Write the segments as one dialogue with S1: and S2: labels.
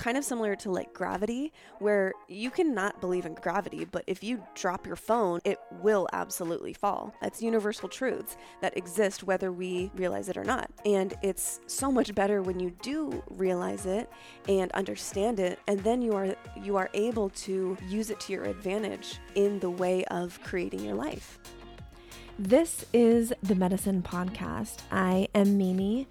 S1: kind of similar to like gravity, where you cannot believe in gravity, but if you drop your phone, it will absolutely fall. That's universal truths that exist whether we realize it or not. And it's so much better when you do realize it and understand it, and then you are you are able to use it to your advantage in the way of creating your life.
S2: This is the Medicine Podcast. I am Mimi,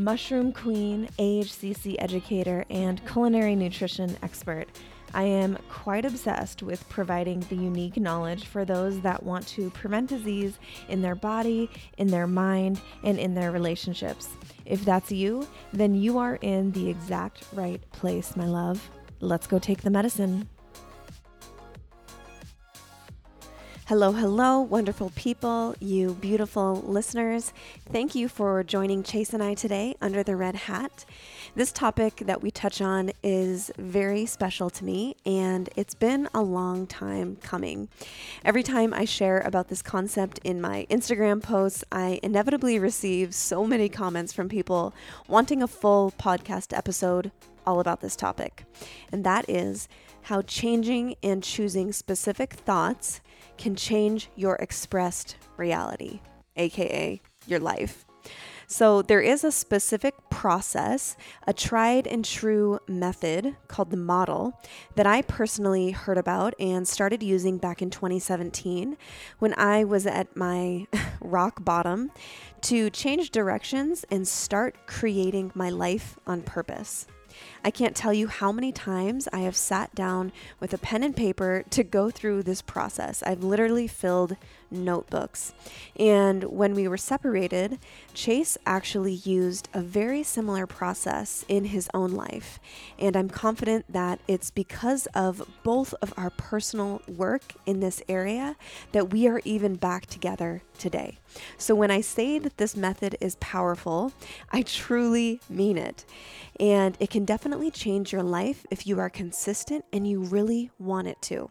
S2: mushroom queen, AHCC educator, and culinary nutrition expert. I am quite obsessed with providing the unique knowledge for those that want to prevent disease in their body, in their mind, and in their relationships. If that's you, then you are in the exact right place, my love. Let's go take the medicine.
S1: Hello, hello, wonderful people, you beautiful listeners. Thank you for joining Chase and I today under the red hat. This topic that we touch on is very special to me, and it's been a long time coming. Every time I share about this concept in my Instagram posts, I inevitably receive so many comments from people wanting a full podcast episode all about this topic, and that is how changing and choosing specific thoughts can change your expressed reality, aka your life. So, there is a specific process, a tried and true method called the model that I personally heard about and started using back in 2017 when I was at my rock bottom to change directions and start creating my life on purpose. I can't tell you how many times I have sat down with a pen and paper to go through this process. I've literally filled notebooks. And when we were separated, Chase actually used a very similar process in his own life. And I'm confident that it's because of both of our personal work in this area that we are even back together today. So when I say that this method is powerful, I truly mean it. And it can definitely change your life if you are consistent and you really want it to.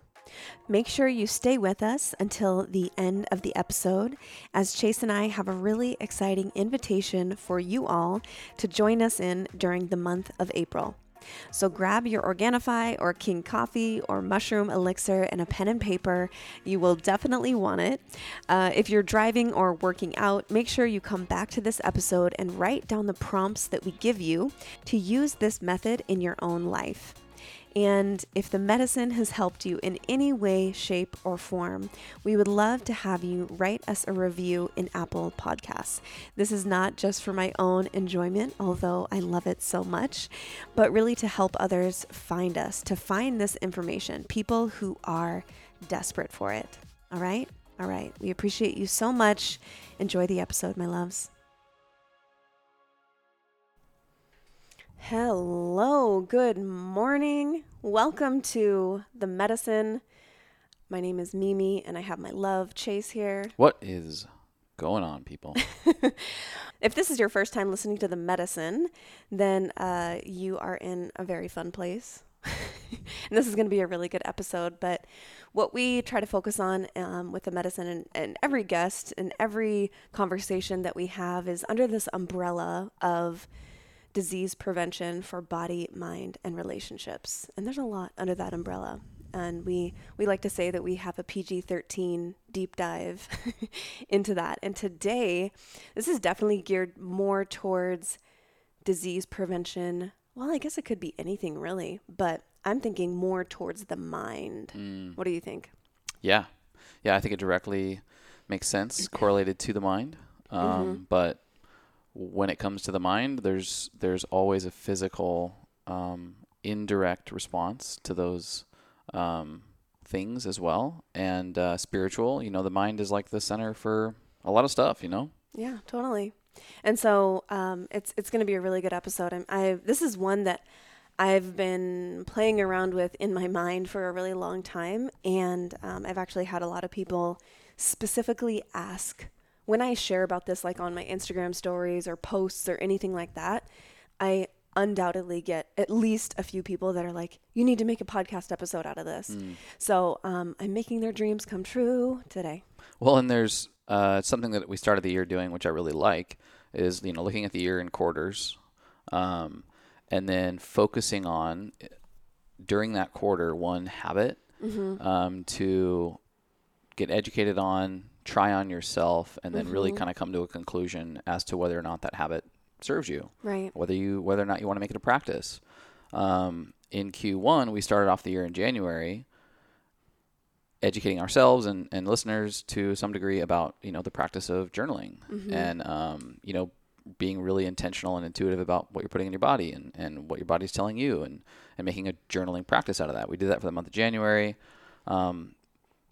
S1: Make sure you stay with us until the end of the episode, as Chase and I have a really exciting invitation for you all to join us in during the month of April. So grab your Organifi or Kion coffee or mushroom elixir and a pen and paper. You will definitely want it. Uh, if you're driving or working out, make sure you come back to this episode and write down the prompts that we give you to use this method in your own life. And if the medicine has helped you in any way, shape, or form, we would love to have you write us a review in Apple Podcasts. This is not just for my own enjoyment, although I love it so much, but really to help others find us, to find this information, people who are desperate for it. All right? All right. We appreciate you so much. Enjoy the episode, my loves. Hello, good morning. Welcome to the medicine. My name is Mimi, and I have my love Chase here.
S3: What is going on, people?
S1: if this is your first time listening to the medicine, then uh, you are in a very fun place. and this is going to be a really good episode. But what we try to focus on um, with the medicine and, and every guest and every conversation that we have is under this umbrella of disease prevention for body, mind, and relationships. And there's a lot under that umbrella. And we, we like to say that we have a PG 13 deep dive into that. And today, this is definitely geared more towards disease prevention. Well, I guess it could be anything really, but I'm thinking more towards the mind. Mm. What do you think?
S3: Yeah. Yeah, I think it directly makes sense, correlated to the mind. Um, mm-hmm. But when it comes to the mind, there's there's always a physical um, indirect response to those um, things as well, and uh, spiritual. You know, the mind is like the center for a lot of stuff. You know.
S1: Yeah, totally. And so um, it's it's going to be a really good episode. I'm, I this is one that I've been playing around with in my mind for a really long time, and um, I've actually had a lot of people specifically ask when I share about this, like on my Instagram stories or posts or anything like that, I undoubtedly get at least a few people that are like, you need to make a podcast episode out of this. Mm. So um, I'm making their dreams come true today.
S3: Well, and there's uh, something that we started the year doing, which I really like, is you know looking at the year in quarters, um, and then focusing on during that quarter one habit
S1: Mm-hmm.
S3: um, to get educated on, try on yourself, and then
S1: Mm-hmm.
S3: really kind of come to a conclusion as to whether or not that habit serves you,
S1: Right.
S3: whether you whether or not you want to make it a practice. Um, in Q1, we started off the year in January, educating ourselves and, and listeners to some degree about you know the practice of journaling
S1: Mm-hmm.
S3: and um, you know being really intentional and intuitive about what you're putting in your body and, and what your body's telling you and, and making a journaling practice out of that. We did that for the month of January. Um,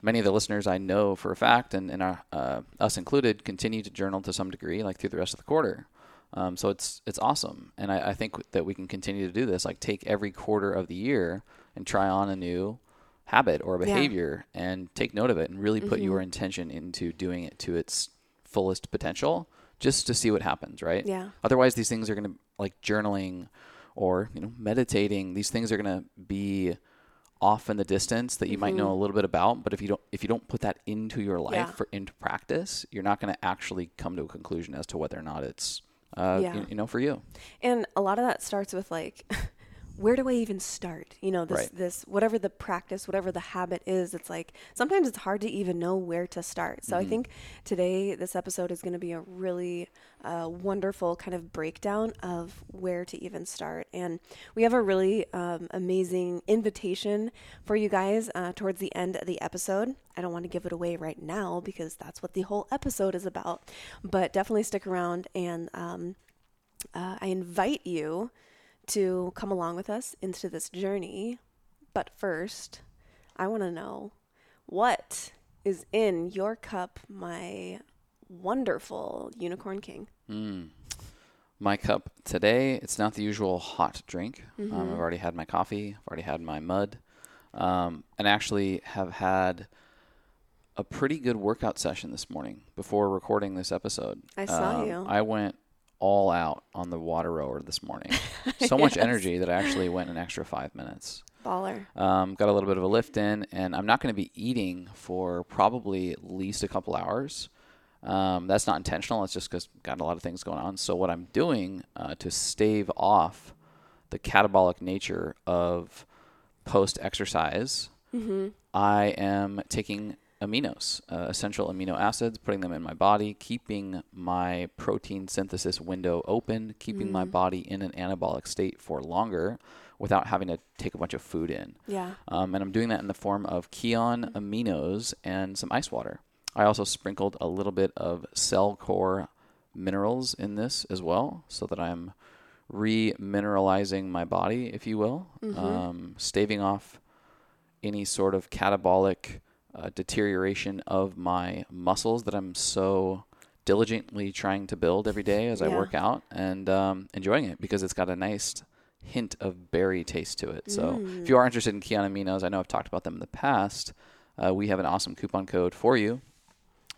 S3: many of the listeners I know for a fact, and, and our, uh, us included, continue to journal to some degree, like through the rest of the quarter. Um, so it's it's awesome, and I, I think that we can continue to do this. Like take every quarter of the year and try on a new habit or a
S1: Yeah.
S3: behavior, and take note of it, and really put your intention into doing it to its fullest potential, just to see what happens. Right?
S1: Yeah.
S3: Otherwise, these things are going to like journaling or you know meditating. These things are going to be off in the distance that you might know a little bit about, but if you don't if you don't put that into your life
S1: Yeah.
S3: for into practice, you're not going to actually come to a conclusion as to whether or not it's uh,
S1: Yeah.
S3: you, you know for you.
S1: And a lot of that starts with like, where do I even start? You know, this
S3: Right.
S1: this whatever the practice, whatever the habit is, it's like sometimes it's hard to even know where to start. So I think today this episode is going to be a really uh, wonderful kind of breakdown of where to even start. And we have a really um, amazing invitation for you guys uh, towards the end of the episode. I don't want to give it away right now because that's what the whole episode is about. But definitely stick around and um, uh, I invite you to come along with us into this journey. But first, I want to know what is in your cup, my wonderful unicorn king.
S3: Mm. My cup today, it's not the usual hot drink. Um,
S1: Mm-hmm.
S3: I've already had my coffee, I've already had my mud, um, and actually have had a pretty good workout session this morning before recording this episode.
S1: I saw
S3: Um,
S1: you.
S3: I went all out on the water rower this morning. So much
S1: Yes.
S3: energy that I actually went an extra five minutes.
S1: Baller.
S3: Um, got a little bit of a lift in, and I'm not going to be eating for probably at least a couple hours. Um, that's not intentional. It's just because got a lot of things going on. So what I'm doing uh, to stave off the catabolic nature of post-exercise,
S1: Mm-hmm.
S3: I am taking aminos, uh, essential amino acids, putting them in my body, keeping my protein synthesis window open, keeping my body in an anabolic state for longer without having to take a bunch of food in.
S1: Yeah.
S3: Um, and I'm doing that in the form of Kion aminos and some ice water. I also sprinkled a little bit of CellCore minerals in this as well, so that I'm re-mineralizing my body, if you will, um, staving off any sort of catabolic uh, deterioration of my muscles that I'm so diligently trying to build every day as I work out and um, enjoying it because it's got a nice hint of berry taste to it. So if you are interested in Kion Aminos, I know I've talked about them in the past. Uh, we have an awesome coupon code for you.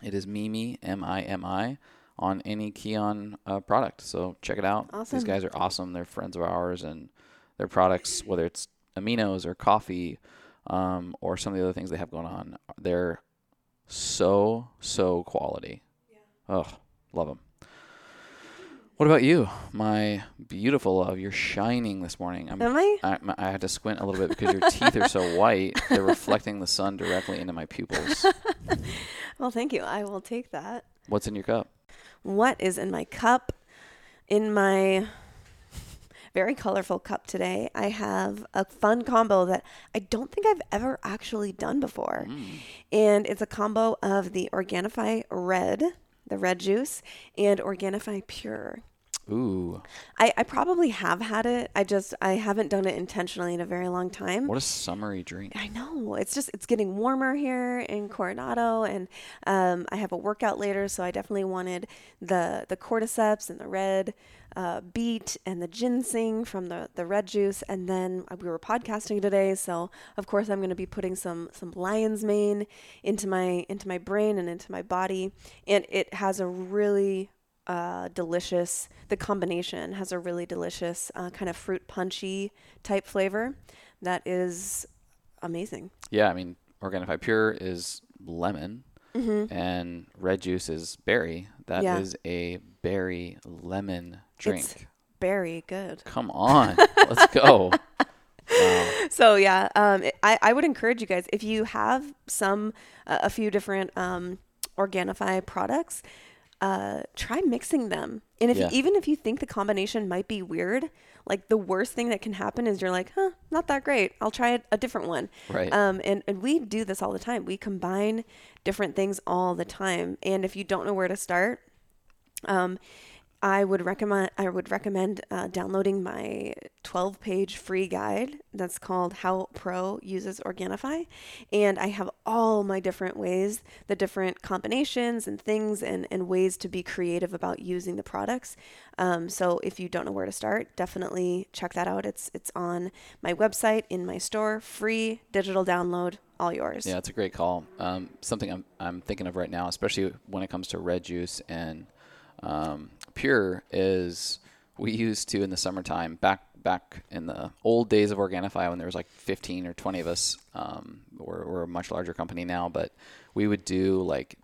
S3: It is Mimi M I M I on any Kion uh, product. So check it out.
S1: Awesome.
S3: These guys are awesome. They're friends of ours, and their products, whether it's aminos or coffee, um, or some of the other things they have going on, they're so so quality. Oh, love them. What about you, my beautiful love? You're shining this morning. I'm,
S1: Am I?
S3: I, I had to squint a little bit because your teeth are so white. They're reflecting the sun directly into my pupils.
S1: Well, thank you. I will take that.
S3: What's in your cup?
S1: What is in my cup? In my very colorful cup today, I have a fun combo that I don't think I've ever actually done before. Mm. And it's a combo of the Organifi Red, the red juice, and Organifi Pure.
S3: Ooh,
S1: I, I probably have had it. I just I haven't done it intentionally in a very long time.
S3: what a summery drink.
S1: I know it's just it's getting warmer here in Coronado, and um, I have a workout later, so I definitely wanted the the cordyceps and the red uh, beet and the ginseng from the the red juice, and then we were podcasting today, so of course I'm going to be putting some some lion's mane into my into my brain and into my body, and it has a really uh, delicious. The combination has a really delicious uh, kind of fruit punchy type flavor that is amazing.
S3: Yeah, I mean, Organifi Pure is lemon, and red juice is berry. That is
S1: Mm-hmm. Yeah.
S3: a berry lemon drink.
S1: very good.
S3: Come on, let's go. Wow.
S1: So yeah, um, it- I I would encourage you guys if you have some uh, a few different um, Organifi products, uh, try mixing them. And if
S3: Yeah.
S1: even if you think the combination might be weird, like the worst thing that can happen is you're like, huh, not that great. I'll try a, a different one.
S3: Right.
S1: Um, and and we do this all the time. We combine different things all the time. And if you don't know where to start, um, I would recommend I would recommend uh, downloading my 12 page free guide that's called How Pro Uses Organifi, and I have all my different ways, the different combinations and things, and and ways to be creative about using the products. Um, so if you don't know where to start, definitely check that out. It's it's on my website in my store, free digital download, all yours.
S3: Yeah, it's a great call. Um, something I'm I'm thinking of right now, especially when it comes to red juice and um, pure, is we used to in the summertime back back in the old days of Organifi when there was like 15 or 20 of us. Um, we're, we're a much larger company now, but we would do like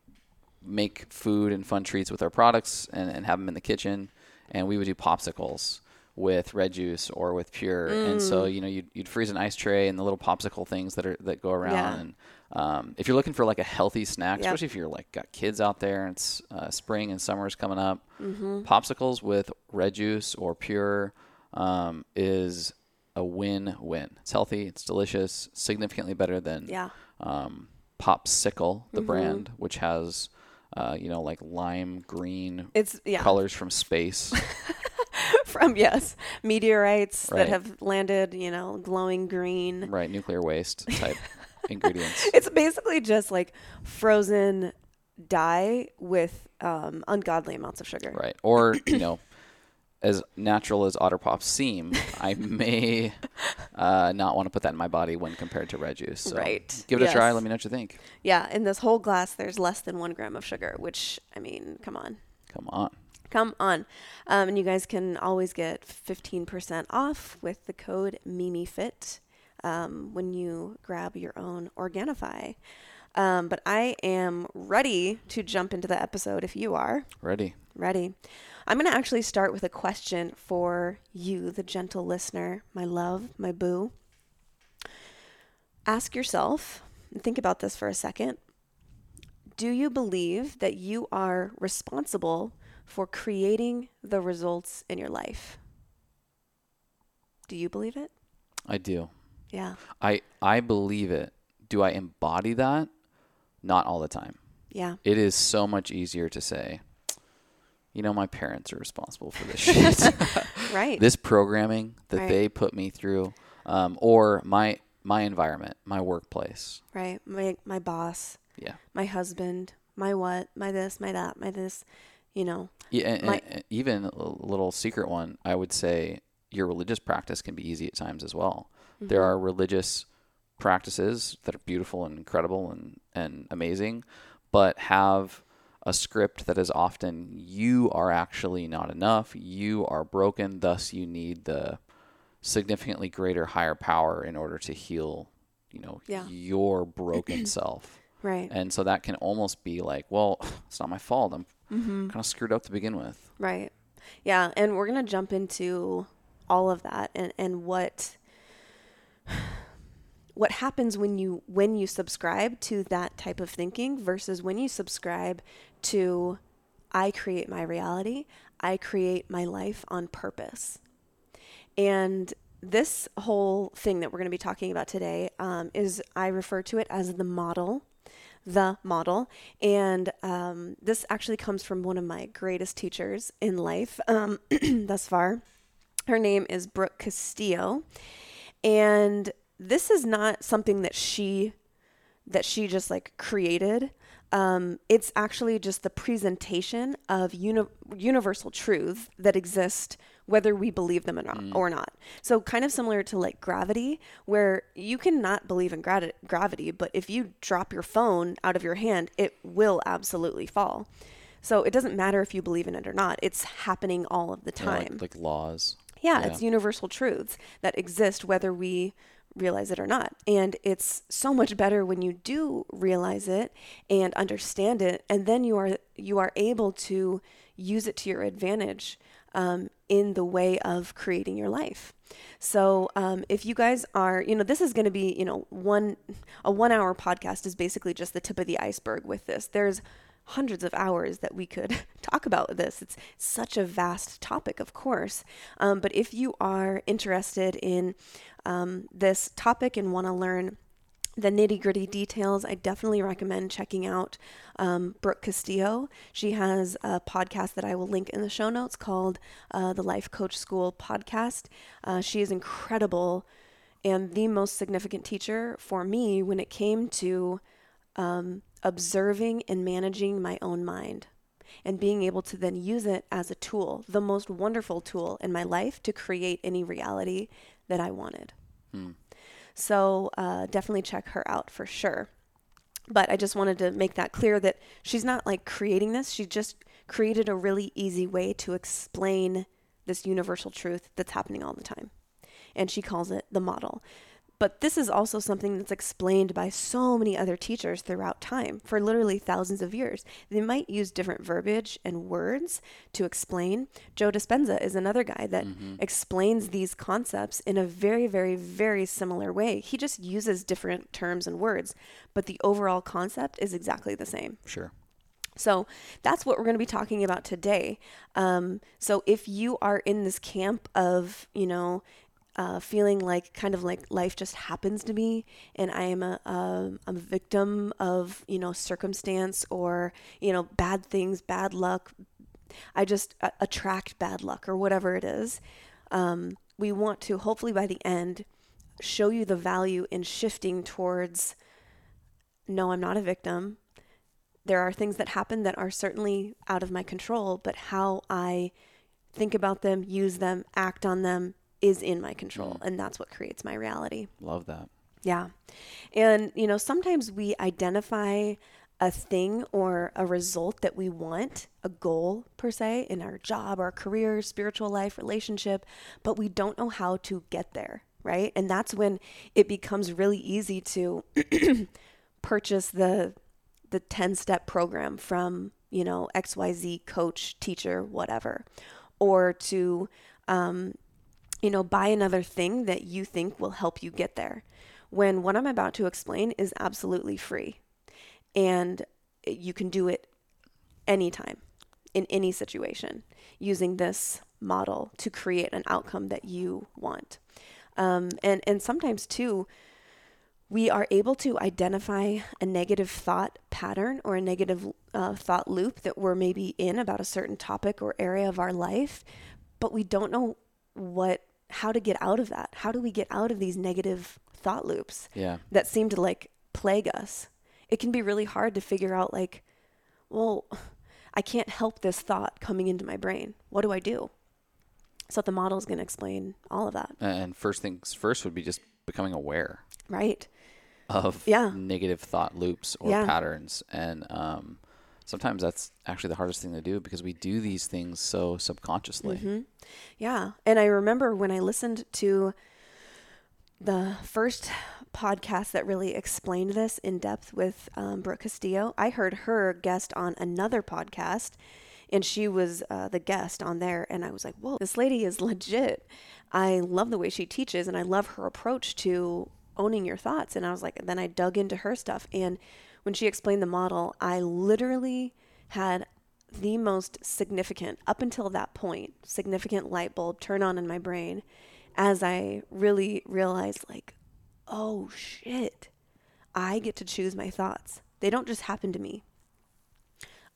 S3: make food and fun treats with our products and, and have them in the kitchen, and we would do popsicles with red juice or with pure. And so
S1: Mm.
S3: you know you'd, you'd freeze an ice tray and the little popsicle things that are that go around.
S1: Yeah.
S3: And um, if you're looking for like a healthy snack,
S1: Yep.
S3: especially if you're like got kids out there and it's uh, spring and summer is coming up,
S1: Mm-hmm.
S3: popsicles with red juice or pure um, is a win-win. It's healthy, it's delicious, significantly better than
S1: Yeah.
S3: um, Popsicle, the
S1: Mm-hmm.
S3: brand, which has uh, you know like lime green
S1: It's yeah.
S3: colors from space.
S1: from yes meteorites
S3: Right.
S1: that have landed you know glowing green
S3: right, nuclear waste type ingredients.
S1: it's basically just like frozen dye with um, ungodly amounts of sugar
S3: Right. Or, you know, as natural as otter pops seem, I may uh, not want to put that in my body when compared to red juice. So
S1: Right.
S3: Give it a try. Let me know what you think.
S1: yeah in this whole glass there's less than one gram of sugar which i mean come on
S3: Come on.
S1: come on um, and you guys can always get 15% off with the code mimifit um, when you grab your own organifi um, but i am ready to jump into the episode if you are
S3: Ready.
S1: Ready. I'm going to actually start with a question for you, the gentle listener, my love, my boo. Ask yourself, and think about this for a second. Do you believe that you are responsible for creating the results in your life? Do you believe it?
S3: I do.
S1: Yeah.
S3: I, I believe it. Do I embody that? Not all the time.
S1: Yeah.
S3: It is so much easier to say, you know, my parents are responsible for this shit.
S1: Right.
S3: this programming that
S1: Right.
S3: they put me through, um, or my my environment, my workplace.
S1: right. My my boss,
S3: Yeah.
S1: my husband, my what, my this, my that, my this, you know.
S3: Yeah, and,
S1: My-
S3: and even a little secret one, I would say your religious practice can be easy at times as well. There
S1: Mm-hmm.
S3: are religious practices that are beautiful and incredible and, and amazing, but have a script that is often you are actually not enough, you are broken, thus you need the significantly greater higher power in order to heal, you know,
S1: Yeah.
S3: your broken self.
S1: Right.
S3: And so that can almost be like, well, it's not my fault. I'm
S1: Mm-hmm.
S3: kind of screwed up to begin with.
S1: Right. Yeah, and we're going to jump into all of that and and what what happens when you when you subscribe to that type of thinking versus when you subscribe to I create my reality, I create my life on purpose. And this whole thing that we're going to be talking about today um, is I refer to it as the model the model. And um, this actually comes from one of my greatest teachers in life um, thus far. Her name is Brooke Castillo. And this is not something that she that she just like created. Um, it's actually just the presentation of uni- universal truths that exist whether we believe them or not, or not. So kind of similar to like gravity, where you cannot believe in gra- gravity, but if you drop your phone out of your hand, it will absolutely fall. So it doesn't matter if you believe in it or not; it's happening all of the time.
S3: like, like laws.
S1: Yeah,
S3: Yeah.
S1: it's universal truths that exist whether we realize it or not. And it's so much better when you do realize it and understand it and then you are you are able to use it to your advantage um, in the way of creating your life. So um, if you guys are, you know, this is going to be, you know, one a one hour podcast is basically just the tip of the iceberg with this. There's hundreds of hours that we could talk about this. It's such a vast topic, of course. Um, but if you are interested in um, this topic and want to learn the nitty gritty details, I definitely recommend checking out um, Brooke Castillo. She has a podcast that I will link in the show notes called uh, the Life Coach School Podcast. Uh, she is incredible and the most significant teacher for me when it came to um, observing and managing my own mind and being able to then use it as a tool, the most wonderful tool in my life to create any reality that I wanted. Hmm. So uh, definitely check her out for sure. But I just wanted to make that clear that she's not like creating this. She just created a really easy way to explain this universal truth that's happening all the time. And she calls it the model. But this is also something that's explained by so many other teachers throughout time for literally thousands of years. They might use different verbiage and words to explain. Joe Dispenza is another guy that mm-hmm. explains these concepts in a very, very, very similar way. He just uses different terms and words, but the overall concept is exactly the same.
S3: Sure.
S1: So that's what we're going to be talking about today. Um, so if you are in this camp of, you know, uh, feeling like kind of like life just happens to me and I am a, a, a victim of, you know, circumstance or, you know, bad things, bad luck. I just uh, attract bad luck or whatever it is. Um, we want to hopefully by the end show you the value in shifting towards no, I'm not a victim. There are things that happen that are certainly out of my control, but how I think about them, use them, act on them, is in my control mm. and that's what creates my reality.
S3: Love that.
S1: Yeah. And you know, sometimes we identify a thing or a result that we want, a goal per se in our job, our career, spiritual life, relationship, but we don't know how to get there, right? And that's when it becomes really easy to purchase the the 10-step program from, you know, XYZ coach, teacher, whatever, or to um, you know, buy another thing that you think will help you get there. When what I'm about to explain is absolutely free. And you can do it anytime in any situation using this model to create an outcome that you want. Um, and, and sometimes, too, we are able to identify a negative thought pattern or a negative uh, thought loop that we're maybe in about a certain topic or area of our life, but we don't know what how to get out of that. How do we get out of these negative thought loops
S3: yeah.
S1: that seem to like plague us? It can be really hard to figure out like, well, I can't help this thought coming into my brain. What do I do? So the model is going to explain all of that.
S3: And first things first would be just becoming aware.
S1: Right.
S3: Of
S1: yeah.
S3: negative thought loops or yeah. patterns. And um, sometimes that's actually the hardest thing to do because we do these things so subconsciously.
S1: Mm-hmm. Yeah. And I remember when I listened to the first podcast that really explained this in depth with um, Brooke Castillo, I heard her guest on another podcast and she was uh, the guest on there. And I was like, whoa, this lady is legit. I love the way she teaches and I love her approach to owning your thoughts. And I was like, then I dug into her stuff and when she explained the model, I literally had the most significant, up until that point, significant light bulb turn on in my brain as I really realized, like, oh shit, I get to choose my thoughts. They don't just happen to me.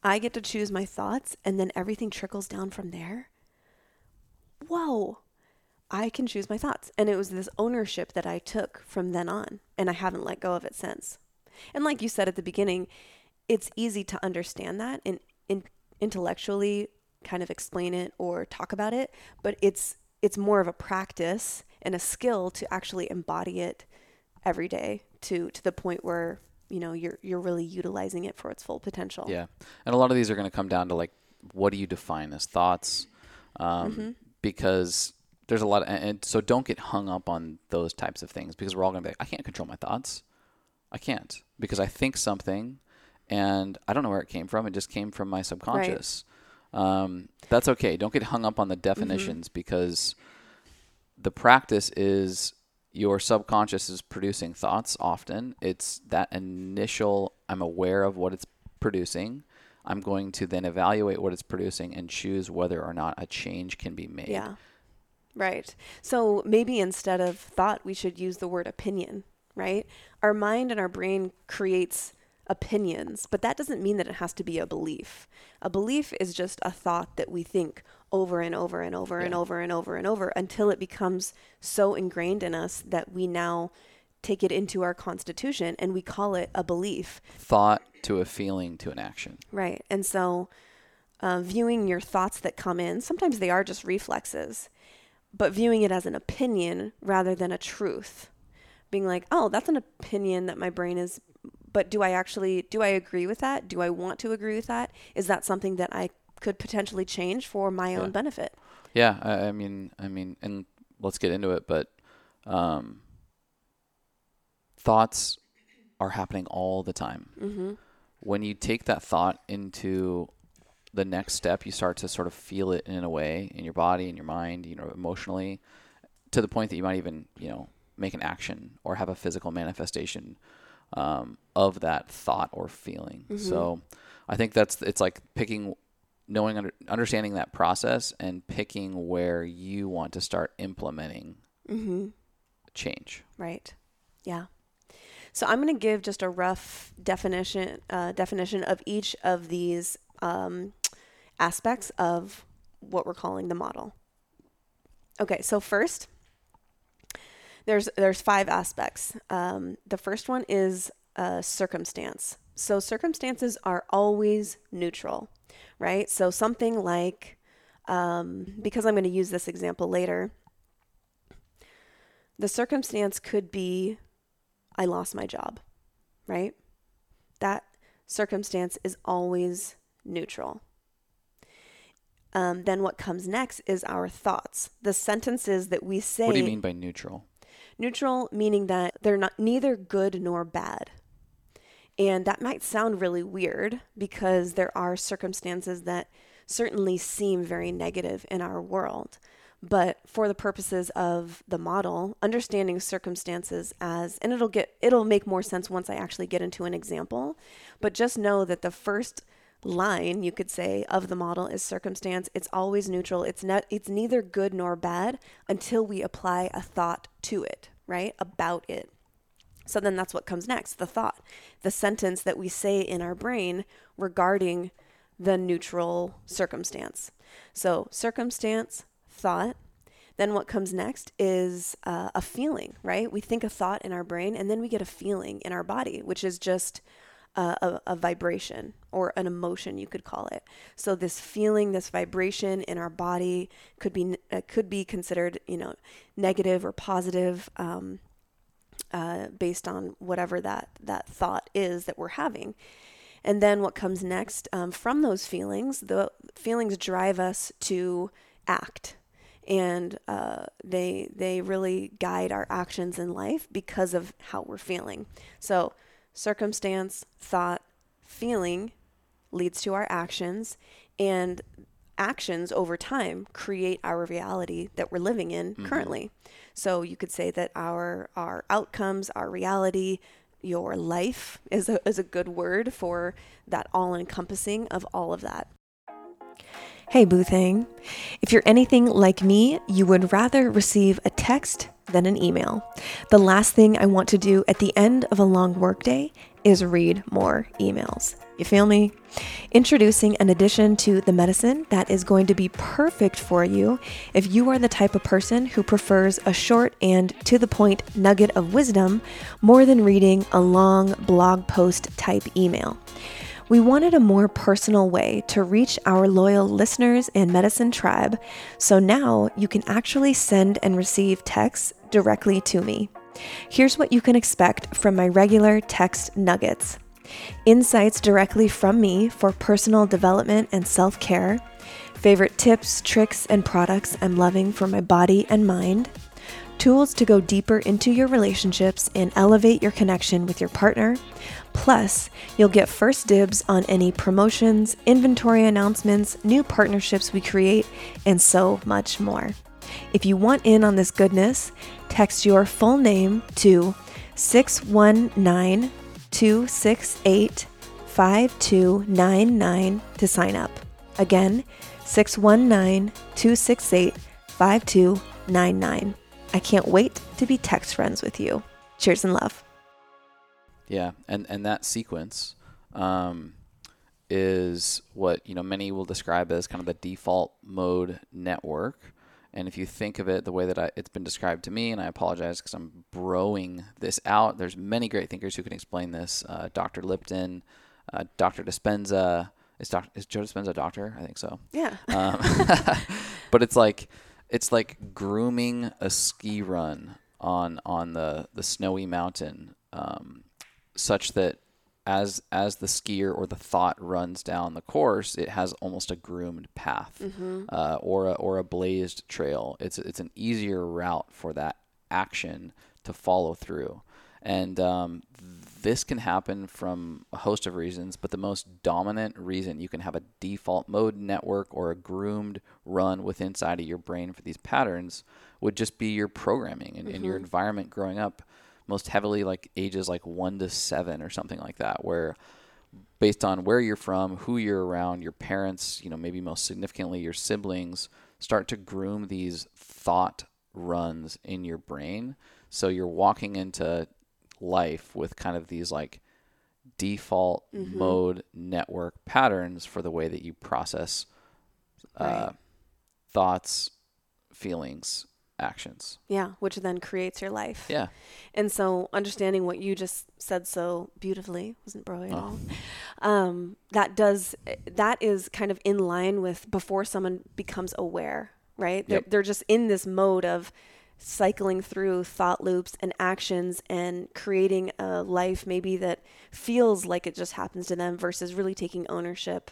S1: I get to choose my thoughts, and then everything trickles down from there. Whoa, I can choose my thoughts. And it was this ownership that I took from then on, and I haven't let go of it since. And like you said at the beginning, it's easy to understand that and, and intellectually kind of explain it or talk about it, but it's it's more of a practice and a skill to actually embody it every day to to the point where you know you're you're really utilizing it for its full potential.
S3: Yeah, and a lot of these are going to come down to like what do you define as thoughts, um, mm-hmm. because there's a lot of and so don't get hung up on those types of things because we're all going to be like, I can't control my thoughts. I can't because I think something and I don't know where it came from. It just came from my subconscious. Um, that's okay. Don't get hung up on the
S1: Mm-hmm.
S3: definitions because the practice is your subconscious is producing thoughts often. It's that initial, I'm aware of what it's producing. I'm going to then evaluate what it's producing and choose whether or not a change can be made.
S1: Yeah. Right. So maybe instead of thought, we should use the word opinion, right? Our mind and our brain creates opinions, but that doesn't mean that it has to be a belief. A belief is just a thought that we think over and over and over and
S3: Yeah.
S1: over and over and over until it becomes so ingrained in us that we now take it into our constitution and we call it a belief.
S3: Thought to a feeling to an action.
S1: Right. And so, uh, viewing your thoughts that come in, sometimes they are just reflexes, but viewing it as an opinion rather than a truth. Being like, oh, that's an opinion that my brain is, but do I actually, do I agree with that? Do I want to agree with that? Is that something that I could potentially change for my
S3: Yeah.
S1: own benefit?
S3: Yeah, I, I mean, I mean, and let's get into it. But um, thoughts are happening all the time.
S1: Mm-hmm.
S3: When you take that thought into the next step, you start to sort of feel it in a way in your body, in your mind, you know, emotionally, to the point that you might even, you know, make an action or have a physical manifestation um, of that thought or feeling. So, I think that's it's like picking knowing under, understanding that process and picking where you want to start implementing
S1: Mm-hmm.
S3: change.
S1: Right. Yeah. So I'm going to give just a rough definition uh, definition of each of these um, aspects of what we're calling the model. Okay. So first, there's there's five aspects. Um, the first one is uh, circumstance. So circumstances are always neutral, right? So something like um, because I'm going to use this example later. The circumstance could be I lost my job, right? That circumstance is always neutral. Um, then what comes next is our thoughts, the sentences that we say.
S3: What do you mean by neutral?
S1: Neutral meaning that they're not neither good nor bad. And that might sound really weird because there are circumstances that certainly seem very negative in our world. But for the purposes of the model, understanding circumstances as and it'll get it'll make more sense once I actually get into an example, but just know that the first line you could say of the model is circumstance. It's always neutral. It's not it's neither good nor bad until we apply a thought to it, right? About it. So then that's what comes next, the thought. The sentence that we say in our brain regarding the neutral circumstance. So circumstance, thought. Then what comes next is uh, a feeling, right? We think a thought in our brain and then we get a feeling in our body, which is just uh, a, a vibration or an emotion, you could call it. So this feeling, this vibration in our body could be uh, could be considered, you know, negative or positive, um, uh, based on whatever that that thought is that we're having. And then what comes next um, from those feelings, the feelings drive us to act, and uh, they they really guide our actions in life because of how we're feeling. So circumstance, thought, feeling leads to our actions, and actions over time create our reality that we're living in mm-hmm. currently. So you could say that our our outcomes, our reality, your life is a, is a good word for that all encompassing of all of that. Hey, Boo Thing. If you're anything like me, you would rather receive a text than an email. The last thing I want to do at the end of a long workday is read more emails. You feel me? Introducing an addition to the medicine that is going to be perfect for you if you are the type of person who prefers a short and to the point nugget of wisdom more than reading a long blog post type email. We wanted a more personal way to reach our loyal listeners and medicine tribe, so now you can actually send and receive texts directly to me. Here's what you can expect from my regular text nuggets. Insights directly from me for personal development and self care, favorite tips, tricks, and products I'm loving for my body and mind, tools to go deeper into your relationships and elevate your connection with your partner. Plus, you'll get first dibs on any promotions, inventory announcements, new partnerships we create, and so much more. If you want in on this goodness, text your full name to 619 268 5299 to sign up. Again, 619 268 5299. I can't wait to be text friends with you. Cheers and love.
S3: Yeah, and and that sequence um, is what you know many will describe as kind of the default mode network. And if you think of it the way that I, it's been described to me, and I apologize because I'm broing this out. There's many great thinkers who can explain this. Uh, Dr. Lipton, uh, Dr. Dispenza. Is, doc, is Joe Dispenza a doctor? I think so.
S1: Yeah.
S3: Um, but it's like it's like grooming a ski run on on the the snowy mountain, um, such that as as the skier or the thought runs down the course, it has almost a groomed path
S1: Mm-hmm.
S3: uh, or a, or a blazed trail. It's it's an easier route for that action to follow through, and um, this can happen from a host of reasons. But the most dominant reason you can have a default mode network or a groomed run with inside of your brain for these patterns would just be your programming and, and your mm-hmm. environment growing up most heavily like ages like one to seven or something like that where based on where you're from, who you're around, your parents, you know, maybe most significantly your siblings, start to groom these thought runs in your brain. So you're walking into life with kind of these like default mode network patterns for the way that you process uh,
S1: Right.
S3: thoughts, feelings, actions.
S1: Yeah, which then creates your life.
S3: Yeah.
S1: And so understanding what you just said so beautifully, wasn't bro at
S3: Oh.
S1: all. Um, that does that is kind of in line with before someone becomes aware, right? They're,
S3: Yep.
S1: they're just in this mode of cycling through thought loops and actions and creating a life maybe that feels like it just happens to them versus really taking ownership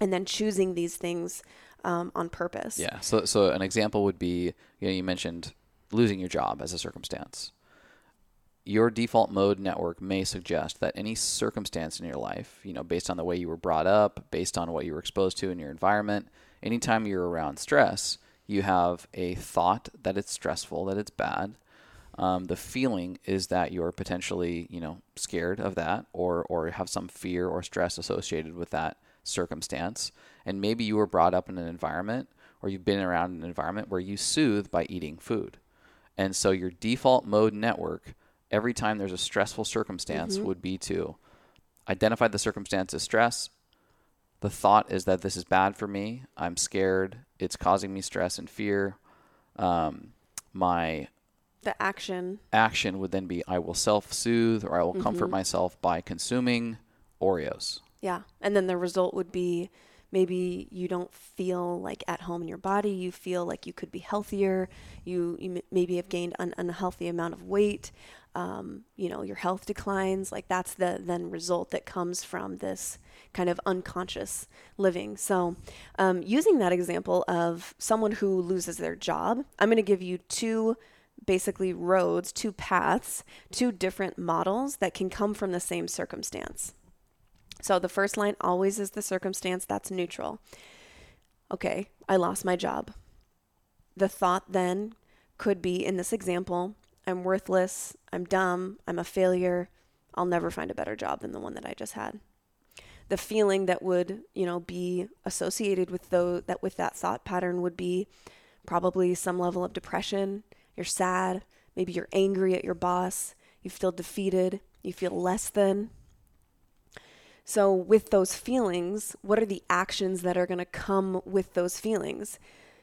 S1: and then choosing these things um, on purpose.
S3: Yeah. So, so an example would be, you know, you mentioned losing your job as a circumstance. Your default mode network may suggest that any circumstance in your life, you know, based on the way you were brought up, based on what you were exposed to in your environment, anytime you're around stress, you have a thought that it's stressful, that it's bad. Um, the feeling is that you're potentially, you know, scared of that, or or have some fear or stress associated with that circumstance. And maybe you were brought up in an environment, or you've been around an environment where you soothe by eating food. And so your default mode network, every time there's a stressful circumstance, would be to identify the circumstance as stress. The thought is that this is bad for me. I'm scared. It's causing me stress and fear. Um, my
S1: The action.
S3: action would then be I will self soothe or I will comfort myself by consuming Oreos.
S1: Yeah. And then the result would be maybe you don't feel like at home in your body. You feel like you could be healthier. You, you m- maybe have gained an unhealthy amount of weight. Um, you know, your health declines. Like that's the then result that comes from this kind of unconscious living. So, um, using that example of someone who loses their job, I'm going to give you two basically roads, two paths, two different models that can come from the same circumstance. So the first line always is the circumstance that's neutral. Okay, I lost my job. The thought then could be in this example I'm worthless, I'm dumb, I'm a failure, I'll never find a better job than the one that I just had. The feeling that would, you know, be associated with those that with that thought pattern would be probably some level of depression. You're sad, maybe you're angry at your boss, you feel defeated, you feel less than. So, with those feelings, what are the actions that are going to come with those feelings?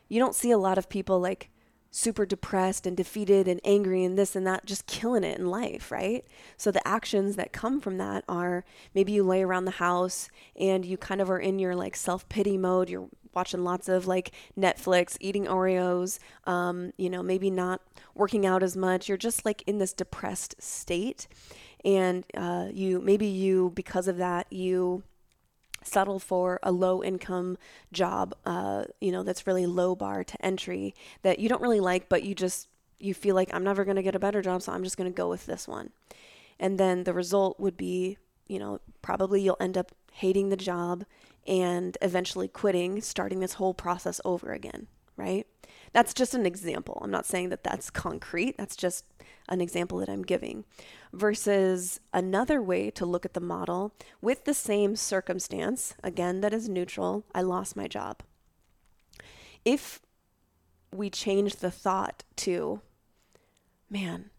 S1: You don't see a lot of people like super depressed and defeated and angry and this and that, just killing it in life, right? So, the actions that come from that are maybe you lay around the house and you kind of are in your like self pity mode. You're watching lots of like Netflix, eating Oreos, um, you know, maybe not working out as much. You're just like in this depressed state and uh, you maybe you because of that you settle for a low income job uh, you know that's really low bar to entry that you don't really like but you just you feel like I'm never going to get a better job, so I'm just going to go with this one. And then the result would be, you know, probably you'll end up hating the job and eventually quitting, starting this whole process over again, right? That's just an example. I'm not saying that that's concrete. That's just an example that I'm giving. Versus another way to look at the model with the same circumstance, again, that is neutral. I lost my job. If we change the thought to, man,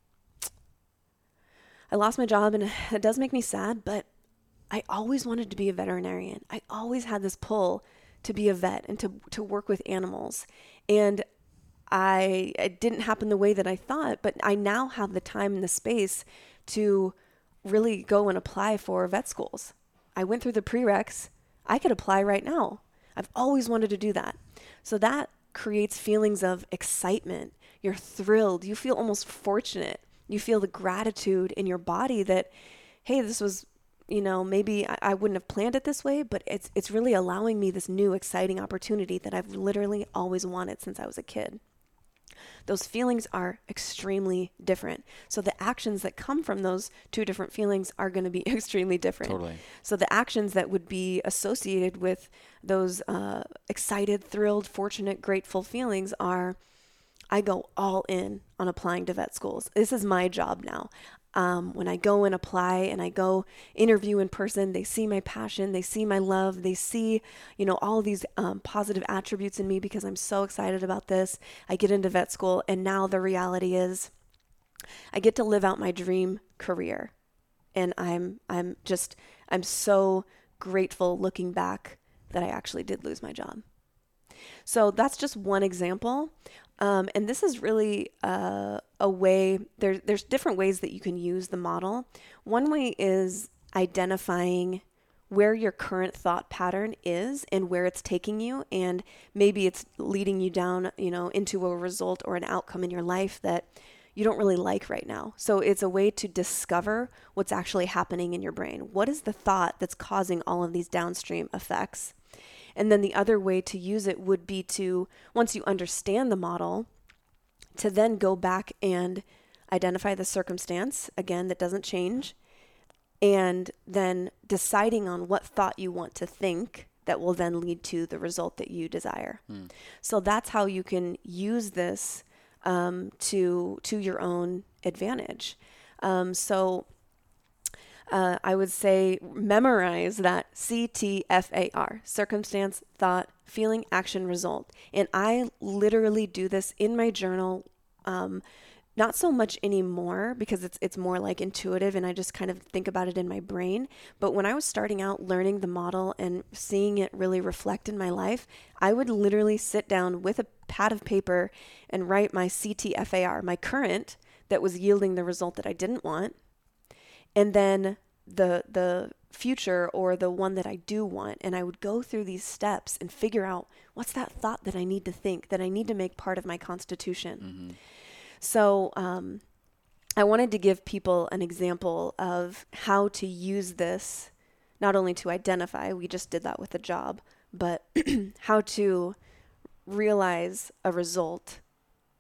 S1: I lost my job and it does make me sad, but I always wanted to be a veterinarian. I always had this pull to be a vet and to, to work with animals. And I it didn't happen the way that I thought, but I now have the time and the space to really go and apply for vet schools. I went through the prereqs. I could apply right now. I've always wanted to do that. So that creates feelings of excitement. You're thrilled. You feel almost fortunate. You feel the gratitude in your body that, hey, this was, you know, maybe I, I wouldn't have planned it this way, but it's it's really allowing me this new exciting opportunity that I've literally always wanted since I was a kid those feelings are extremely different. So the actions that come from those two different feelings are going to be extremely different.
S3: Totally.
S1: So the actions that would be associated with those uh, excited, thrilled, fortunate, grateful feelings are I go all in on applying to vet schools. This is my job now um, when I go and apply and I go interview in person, they see my passion, they see my love, they see, you know, all these um, positive attributes in me because I'm so excited about this. I get into vet school, and now the reality is, I get to live out my dream career, and I'm I'm just I'm so grateful looking back that I actually did lose my job. So that's just one example. Um, and this is really uh, a way, there, there's different ways that you can use the model. One way is identifying where your current thought pattern is and where it's taking you and maybe it's leading you down you know into a result or an outcome in your life that you don't really like right now so it's a way to discover what's actually happening in your brain what is the thought that's causing all of these downstream effects and then the other way to use it would be to, once you understand the model, to then go back and identify the circumstance, again, that doesn't change, and then deciding on what thought you want to think that will then lead to the result that you desire. Hmm. So that's how you can use this um, to to your own advantage. Um, so uh, I would say memorize that CTFAR circumstance, thought, feeling, action, result. And I literally do this in my journal. Um, not so much anymore because it's it's more like intuitive and I just kind of think about it in my brain. But when I was starting out learning the model and seeing it really reflect in my life, I would literally sit down with a pad of paper and write my CTFAR, my current that was yielding the result that I didn't want, and then the the future or the one that I do want and I would go through these steps and figure out what's that thought that I need to think that I need to make part of my constitution. Mm-hmm. So um, I wanted to give people an example of how to use this not only to identify, we just did that with the job, but how to realize a result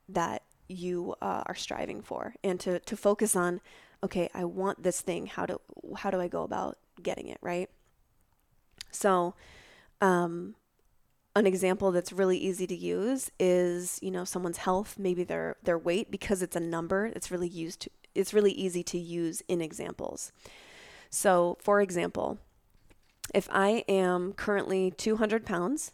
S1: that you uh, are striving for and to, to focus on okay, I want this thing. How do how do I go about getting it, right? So, um, an example that's really easy to use is, you know, someone's health, maybe their their weight because it's a number, it's really used to, it's really easy to use in examples. So, for example, if I am currently 200 pounds,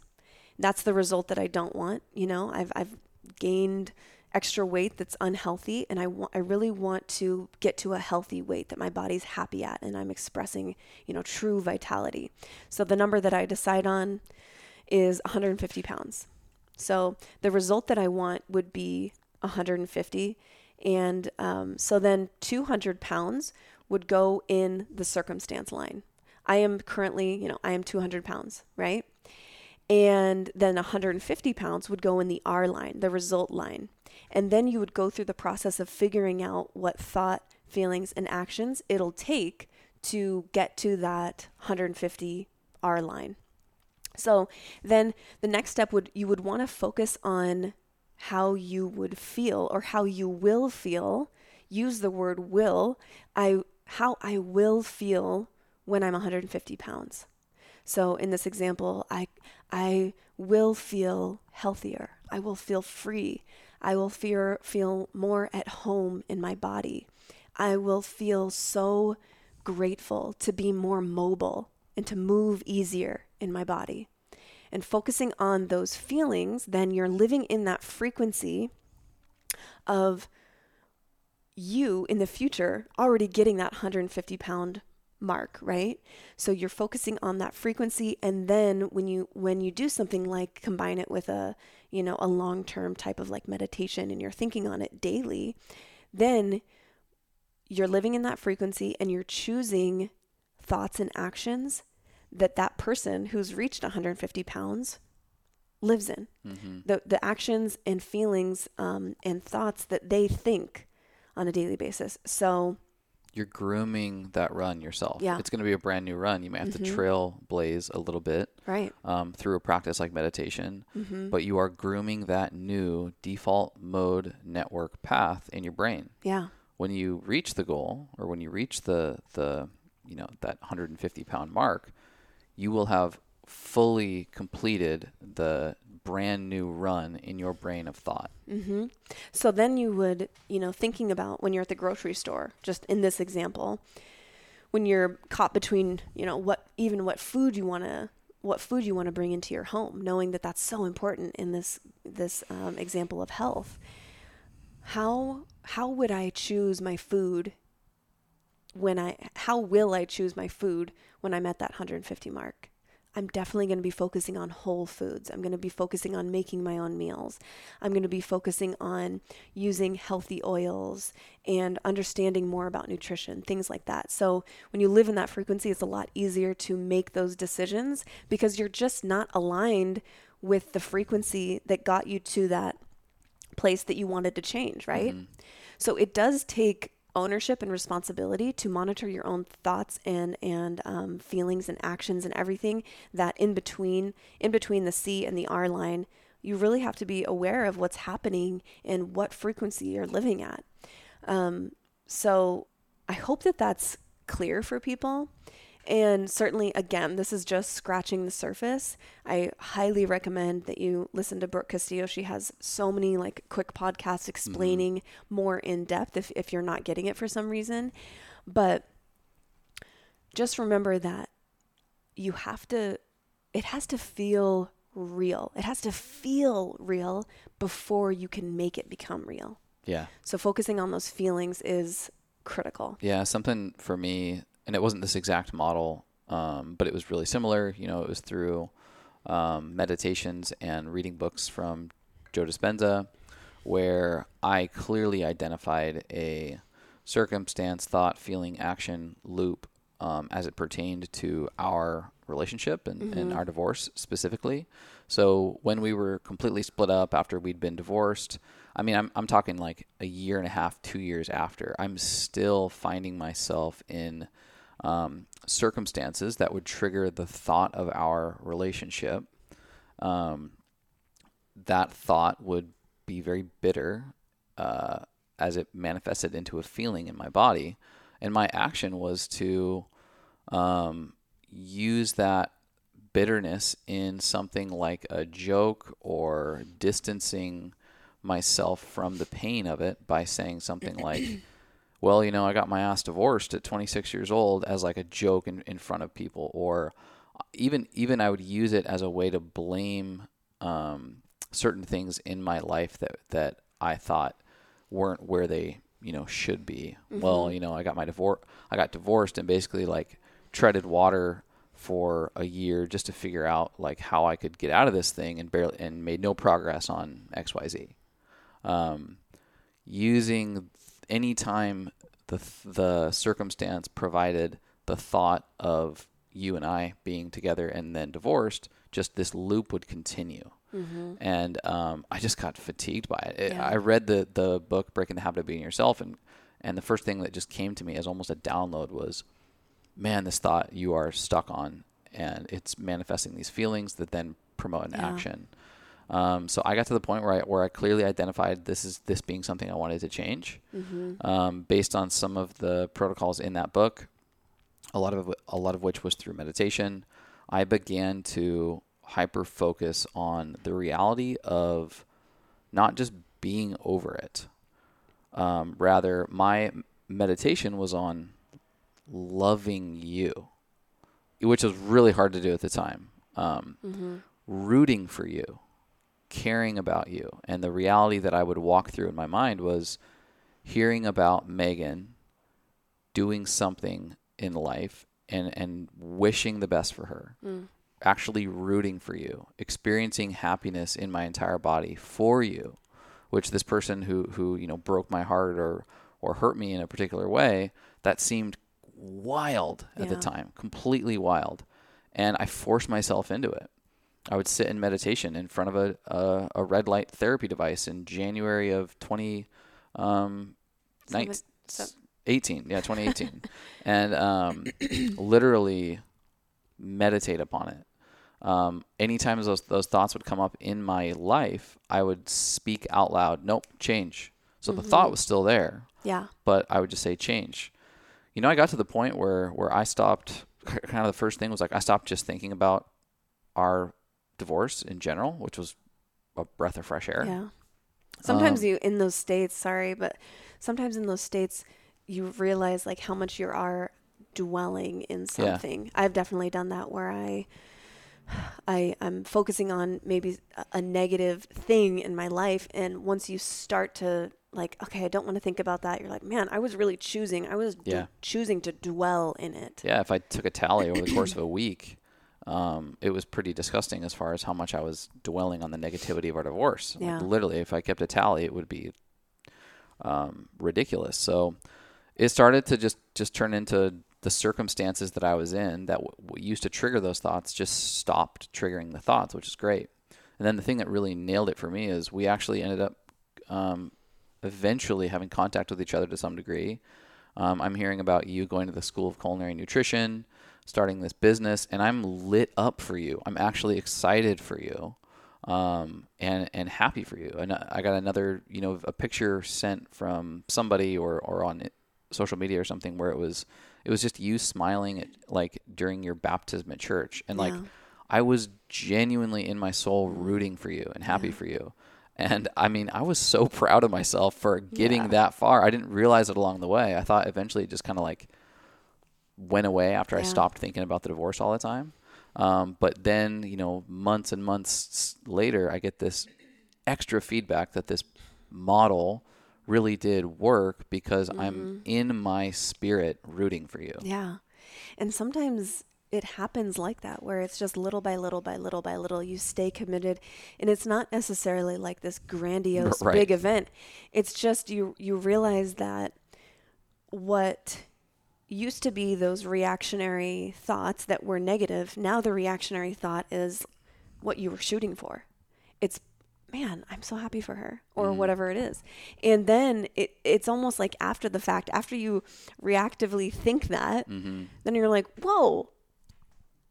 S1: that's the result that I don't want. You know, I've I've gained extra weight that's unhealthy and I want I really want to get to a healthy weight that my body's happy at and I'm expressing, you know, true vitality. So the number that I decide on is 150 pounds. So the result that I want would be 150 and um, so then 200 pounds would go in the circumstance line. I am currently, you know, I am 200 pounds, right? And then 150 pounds would go in the R line, the result line. And then you would go through the process of figuring out what thought, feelings, and actions it'll take to get to that 150 R line. So then the next step would you would want to focus on how you would feel or how you will feel. Use the word will. I how I will feel when I'm 150 pounds. So in this example, I I will feel healthier. I will feel free. I will feel feel more at home in my body. I will feel so grateful to be more mobile and to move easier in my body. And focusing on those feelings, then you're living in that frequency of you in the future already getting that 150 pound mark right? So you're focusing on that frequency and then when you when you do something like combine it with a you know a long term type of like meditation and you're thinking on it daily then you're living in that frequency and you're choosing thoughts and actions that that person who's reached 150 pounds lives in. Mm-hmm. the the actions and feelings um, and thoughts that they think on a daily basis. So
S3: you're grooming that run yourself.
S1: Yeah.
S3: It's going to be a brand new run. You may have mm-hmm. to trail blaze a little bit.
S1: Right.
S3: Um, through a practice like meditation. Mm-hmm. But you are grooming that new default mode network path in your brain.
S1: Yeah.
S3: When you reach the goal or when you reach the, the you know, that 150 pound mark, you will have fully completed the brand new run in your brain of thought.
S1: Mm-hmm. So then you would, you know, thinking about when you're at the grocery store, just in this example, when you're caught between, you know, what even what food you want to what food you want to bring into your home, knowing that that's so important in this this um, example of health. How how would I choose my food when I how will I choose my food when I'm at that 150 mark? I'm definitely going to be focusing on whole foods. I'm going to be focusing on making my own meals. I'm going to be focusing on using healthy oils and understanding more about nutrition, things like that. So, when you live in that frequency, it's a lot easier to make those decisions because you're just not aligned with the frequency that got you to that place that you wanted to change, right? Mm-hmm. So, it does take ownership and responsibility to monitor your own thoughts and and um, feelings and actions and everything that in between in between the C and the R line you really have to be aware of what's happening and what frequency you're living at. Um, so I hope that that's clear for people and certainly, again, this is just scratching the surface. I highly recommend that you listen to Brooke Castillo. She has so many like quick podcasts explaining mm-hmm. more in depth if, if you're not getting it for some reason. But just remember that you have to, it has to feel real. It has to feel real before you can make it become real.
S3: Yeah.
S1: So focusing on those feelings is critical.
S3: Yeah. Something for me and it wasn't this exact model, um, but it was really similar. You know, it was through um, meditations and reading books from Joe Dispenza, where I clearly identified a circumstance, thought, feeling, action loop um, as it pertained to our relationship and, mm-hmm. and our divorce specifically. So when we were completely split up after we'd been divorced, I mean, I'm, I'm talking like a year and a half, two years after, I'm still finding myself in um, circumstances that would trigger the thought of our relationship, um, that thought would be very bitter uh, as it manifested into a feeling in my body. And my action was to um, use that bitterness in something like a joke or distancing myself from the pain of it by saying something like, well, you know, I got my ass divorced at 26 years old as like a joke in, in front of people, or even even I would use it as a way to blame um, certain things in my life that that I thought weren't where they you know should be. Mm-hmm. Well, you know, I got my divorce, I got divorced, and basically like treaded water for a year just to figure out like how I could get out of this thing and barely and made no progress on X Y Z. Um, using anytime the the circumstance provided the thought of you and I being together and then divorced, just this loop would continue. Mm-hmm. And um, I just got fatigued by it. it yeah. I read the the book Breaking the Habit of Being Yourself, and and the first thing that just came to me as almost a download was, man, this thought you are stuck on, and it's manifesting these feelings that then promote an yeah. action. Um, so I got to the point where I where I clearly identified this is this being something I wanted to change, um, based on some of the protocols in that book. A lot of a lot of which was through meditation. I began to hyper focus on the reality of not just being over it. Um, rather, my meditation was on loving you, which was really hard to do at the time. Um, Rooting for you, caring about you. And the reality that I would walk through in my mind was hearing about Megan doing something in life and, and wishing the best for her, mm. actually rooting for you, experiencing happiness in my entire body for you, which this person who, who you know broke my heart or or hurt me in a particular way, that seemed wild at the time, completely wild. And I forced myself into it. I would sit in meditation in front of a, a, a red light therapy device in January of 20, um,
S1: Seven- seven-
S3: 18, yeah, 2018, and um, literally meditate upon it. Um, anytime those those thoughts would come up in my life, I would speak out loud. Nope, change. So the thought was still there,
S1: Yeah.
S3: but I would just say change. You know, I got to the point where where I stopped. Kind of the first thing was like I stopped just thinking about our divorce in general, which was a breath of fresh air.
S1: Yeah. Sometimes
S3: Um,
S1: you in those states, sorry, but sometimes in those states you realize like how much you are dwelling in something. I've definitely done that where I I I'm focusing on maybe a, negative thing in my life and once you start to like okay, I don't want to think about that. You're like, "Man, I was really choosing. I was d- choosing to dwell in it."
S3: Yeah, if I took a tally over the course of a week, um, it was pretty disgusting as far as how much I was dwelling on the negativity of our divorce. Like, literally, if I kept a tally, it would be um, ridiculous. So it started to just just turn into the circumstances that I was in that w- used to trigger those thoughts just stopped triggering the thoughts, which is great. And then the thing that really nailed it for me is we actually ended up um, eventually having contact with each other to some degree. Um, I'm hearing about you going to the School of Culinary Nutrition, starting this business, and I'm lit up for you. I'm actually excited for you, um, and and happy for you. And I got another, you know, a picture sent from somebody or or on social media or something where it was it was just you smiling at, like during your baptism at church, and like I was genuinely in my soul rooting for you and happy
S1: Yeah.
S3: for you. And I mean, I was so proud of myself for getting
S1: Yeah.
S3: that far. I didn't realize it along the way. I thought eventually it just kind of like went away after I stopped thinking about the divorce all the time. Um, but then, you know, months and months later, I get this extra feedback that this model really did work because I'm in my spirit rooting for you.
S1: Yeah. And sometimes it happens like that, where it's just little by little by little by little, you stay committed. And it's not necessarily like this grandiose
S3: Right.
S1: big event. It's just you you realize that what used to be those reactionary thoughts that were negative, now the reactionary thought is what you were shooting for. It's man, I'm so happy for her or mm-hmm. whatever it is. And then it, it's almost like after the fact, after you reactively think that, mm-hmm. then you're like, whoa,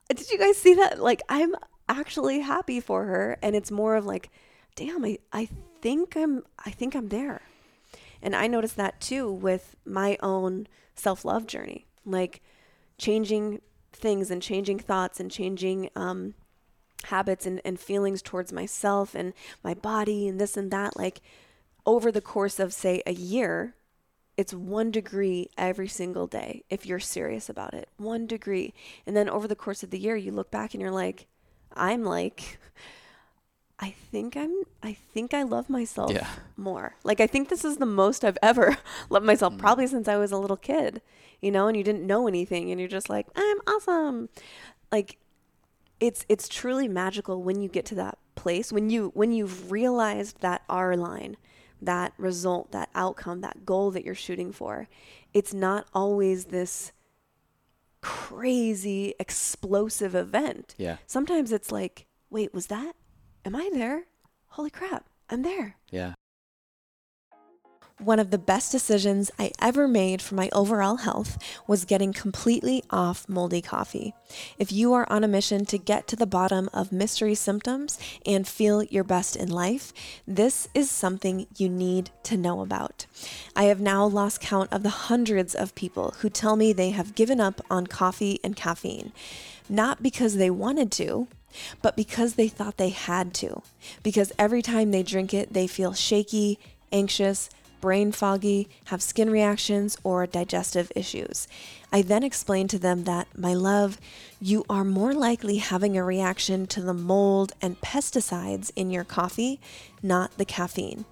S1: did you guys see that? Like, I'm actually happy for her. And it's more of like, damn, I, I think I'm, I think I'm there. And I noticed that too with my own self love journey, like changing things and changing thoughts and changing, um, habits and, and feelings towards myself and my body and this and that like over the course of say a year it's one degree every single day if you're serious about it one degree. And then over the course of the year you look back and you're like i'm like i think i'm i think i love myself
S3: Yeah.
S1: more like i think this is the most i've ever loved myself mm. probably since i was a little kid you know and you didn't know anything and you're just like i'm awesome like it's it's truly magical when you get to that place when you when you've realized that R line, that result, that outcome, that goal that you're shooting for. It's not always this crazy explosive event.
S3: Yeah.
S1: Sometimes it's like, wait, was that? Am I there? Holy crap, I'm there.
S3: Yeah.
S1: One of the best decisions I ever made for my overall health was getting completely off moldy coffee. If you are on a mission to get to the bottom of mystery symptoms and feel your best in life, this is something you need to know about. I have now lost count of the hundreds of people who tell me they have given up on coffee and caffeine, not because they wanted to, but because they thought they had to. Because every time they drink it, they feel shaky, anxious, brain foggy, have skin reactions, or digestive issues. I then explain to them that, my love, you are more likely having a reaction to the mold and pesticides in your coffee, not the caffeine.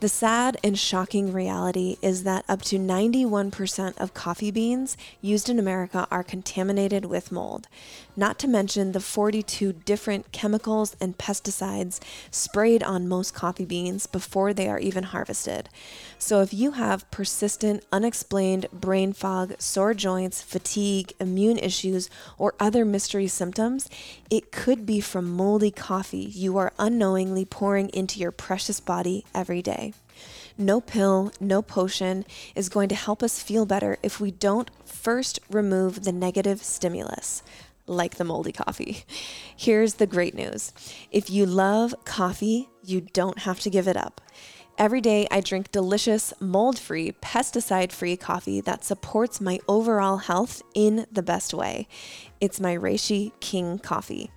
S1: The sad and shocking reality is that up to 91% of coffee beans used in America are contaminated with mold, not to mention the 42 different chemicals and pesticides sprayed on most coffee beans before they are even harvested. So, if you have persistent, unexplained brain fog, sore joints, fatigue, immune issues, or other mystery symptoms, it could be from moldy coffee you are unknowingly pouring into your precious body every day. No pill, no potion is going to help us feel better if we don't first remove the negative stimulus, like the moldy coffee. Here's the great news if you love coffee, you don't have to give it up. Every day, I drink delicious, mold free, pesticide free coffee that supports my overall health in the best way. It's my Reishi King coffee.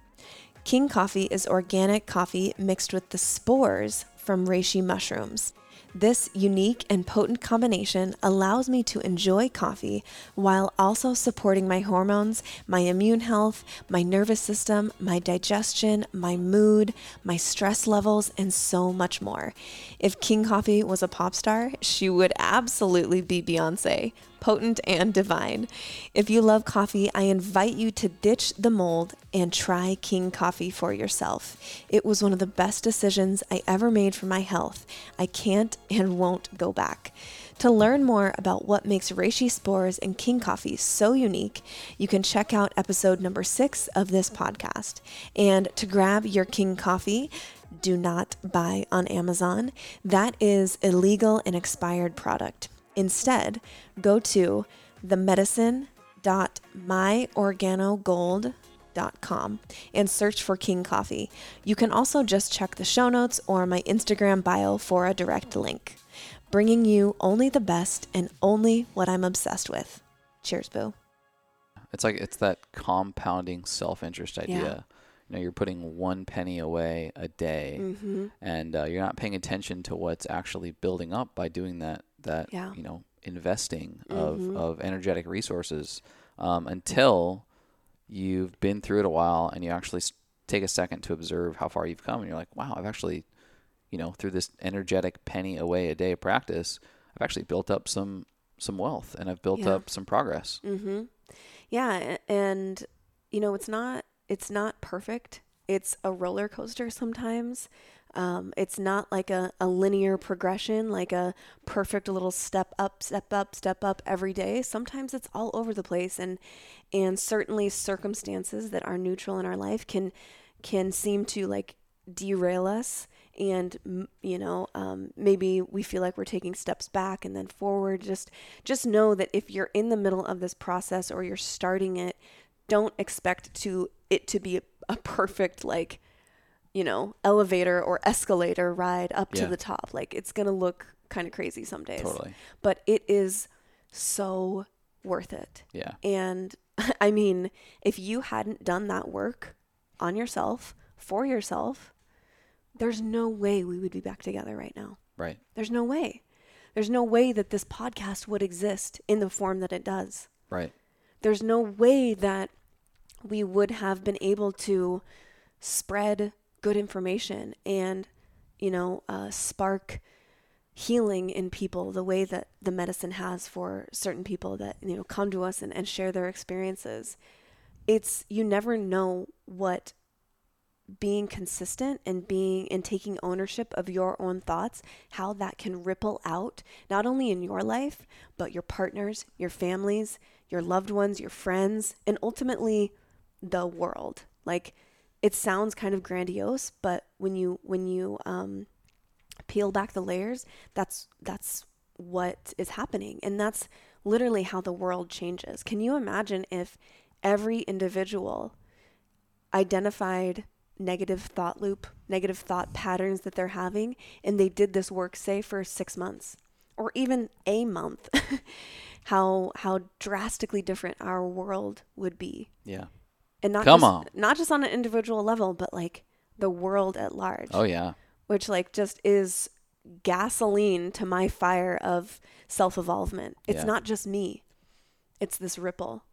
S1: King coffee is organic coffee mixed with the spores from reishi mushrooms. This unique and potent combination allows me to enjoy coffee while also supporting my hormones, my immune health, my nervous system, my digestion, my mood, my stress levels, and so much more. If King Coffee was a pop star, she would absolutely be Beyonce potent and divine. If you love coffee, I invite you to ditch the mold and try King Coffee for yourself. It was one of the best decisions I ever made for my health. I can't and won't go back. To learn more about what makes reishi spores and king coffee so unique, you can check out episode number six of this podcast. And to grab your king coffee, do not buy on Amazon. That is illegal and expired product. Instead, go to themedicine.myorganogold.com and search for King Coffee. You can also just check the show notes or my Instagram bio for a direct link. Bringing you only the best and only what I'm obsessed with. Cheers, Boo.
S3: It's like it's that compounding self-interest idea.
S1: Yeah.
S3: You know, you're putting one penny away a day,
S1: Mm-hmm.
S3: and uh, you're not paying attention to what's actually building up by doing that. That
S1: Yeah.
S3: you know, investing of
S1: Mhm.
S3: of energetic resources um, until you've been through it a while and you actually take a second to observe how far you've come, and you're like, wow, I've actually, you know, through this energetic penny away a day practice, I've actually built up some some wealth and I've built
S1: Yeah.
S3: up some progress.
S1: Mm-hmm. Yeah, and you know, it's not it's not perfect. It's a roller coaster sometimes. Um, it's not like a, a linear progression, like a perfect little step up, step up, step up every day. Sometimes it's all over the place, and and certainly circumstances that are neutral in our life can can seem to like derail us and you know um, maybe we feel like we're taking steps back and then forward just just know that if you're in the middle of this process or you're starting it don't expect to it to be a, a perfect like you know elevator or escalator ride up to the top like it's gonna look kind of crazy some days
S3: Totally.
S1: but it is so worth it
S3: Yeah.
S1: and I mean, if you hadn't done that work on yourself, for yourself, there's no way we would be back together right now.
S3: Right.
S1: There's no way. There's no way that this podcast would exist in the form that it does.
S3: Right.
S1: There's no way that we would have been able to spread good information and, you know, uh, spark healing in people the way that the medicine has for certain people that, you know, come to us and, and share their experiences. It's, you never know what being consistent and being and taking ownership of your own thoughts, how that can ripple out, not only in your life, but your partners, your families, your loved ones, your friends, and ultimately the world. Like it sounds kind of grandiose, but when you when you um, peel back the layers, that's that's what is happening. And that's literally how the world changes. Can you imagine if every individual identified negative thought loop, negative thought patterns that they're having, and they did this work, say, for six months or even a month? how how drastically different our world would be.
S3: Yeah.
S1: And not
S3: Come
S1: just,
S3: on.
S1: not just on an individual level, but like the world at large.
S3: Oh yeah.
S1: Which like just is gasoline to my fire of self-evolvement. It's
S3: Yeah.
S1: not just me. It's this ripple.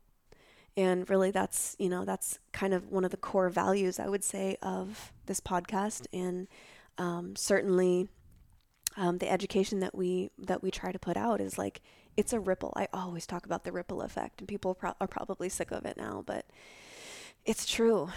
S1: And really that's, you know, that's kind of one of the core values I would say of this podcast and um, certainly um, the education that we that we try to put out is like it's a ripple. I always talk about the ripple effect, and people pro- are probably sick of it now, but it's true.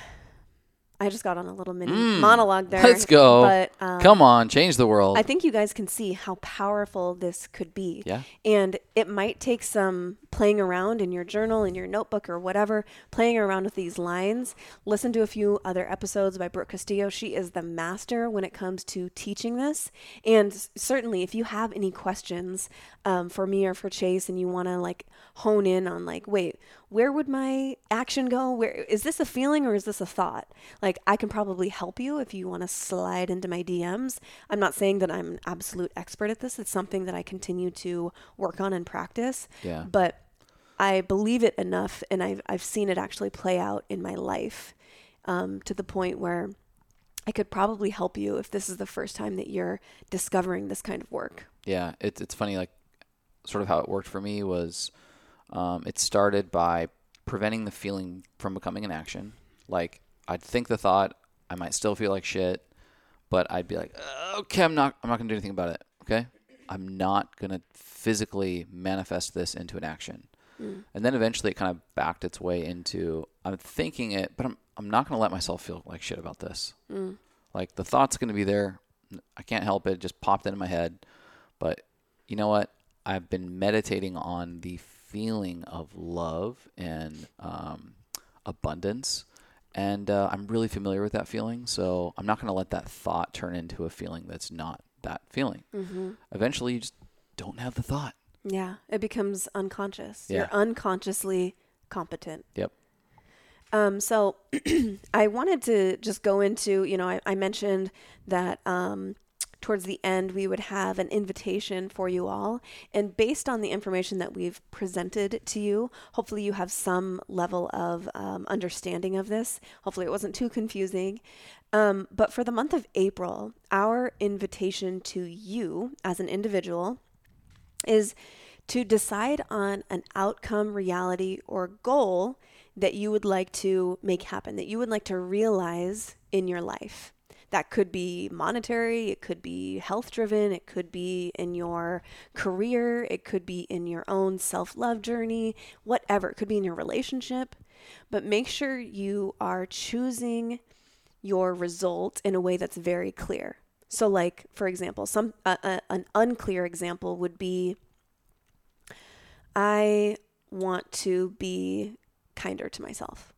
S1: I just got on a little mini
S3: Mm.
S1: monologue there.
S3: Let's go.
S1: But um,
S3: Come on, change the world.
S1: I think you guys can see how powerful this could be.
S3: yeah.
S1: And it might take some playing around in your journal, in your notebook, or whatever, playing around with these lines. Listen to a few other episodes by Brooke Castillo. She is the master when it comes to teaching this. And certainly, if you have any questions um, for me or for Chase, and you want to like hone in on, like, wait, where would my action go? Where is this a feeling or is this a thought? Like, I can probably help you if you want to slide into my DMs. I'm not saying that I'm an absolute expert at this. It's something that I continue to work on and practice
S3: Yeah.
S1: but I believe it enough, and I've I've seen it actually play out in my life um, to the point where I could probably help you if this is the first time that you're discovering this kind of work.
S3: Yeah, it's it's funny. Like, sort of how it worked for me was, um, it started by preventing the feeling from becoming an action. Like, I'd think the thought, I might still feel like shit, but I'd be like, "Uh, okay, I'm not, I'm not gonna do anything about it. Okay, I'm not gonna physically manifest this into an action. And then eventually, it kind of backed its way into, I'm thinking it, but I'm, I'm not gonna let myself feel like shit about this. Like the thought's going to be there. I can't help it. It just popped into my head. But you know what? I've been meditating on the feeling of love and um, abundance. And uh, I'm really familiar with that feeling. So I'm not going to let that thought turn into a feeling that's not that feeling.
S1: Mm-hmm.
S3: Eventually, you just don't have the thought.
S1: Yeah, it becomes unconscious.
S3: Yeah.
S1: You're unconsciously competent.
S3: Yep.
S1: Um, so I wanted to just go into, you know, I, I mentioned that um, towards the end we would have an invitation for you all. And based on the information that we've presented to you, hopefully you have some level of um, understanding of this. Hopefully it wasn't too confusing. Um, but for the month of April, our invitation to you as an individual is to decide on an outcome, reality, or goal that you would like to make happen, that you would like to realize in your life. That could be monetary, it could be health driven, it could be in your career, it could be in your own self love journey, whatever. It could be in your relationship. But make sure you are choosing your result in a way that's very clear. So, like for example, some uh, uh, an unclear example would be, I want to be kinder to myself.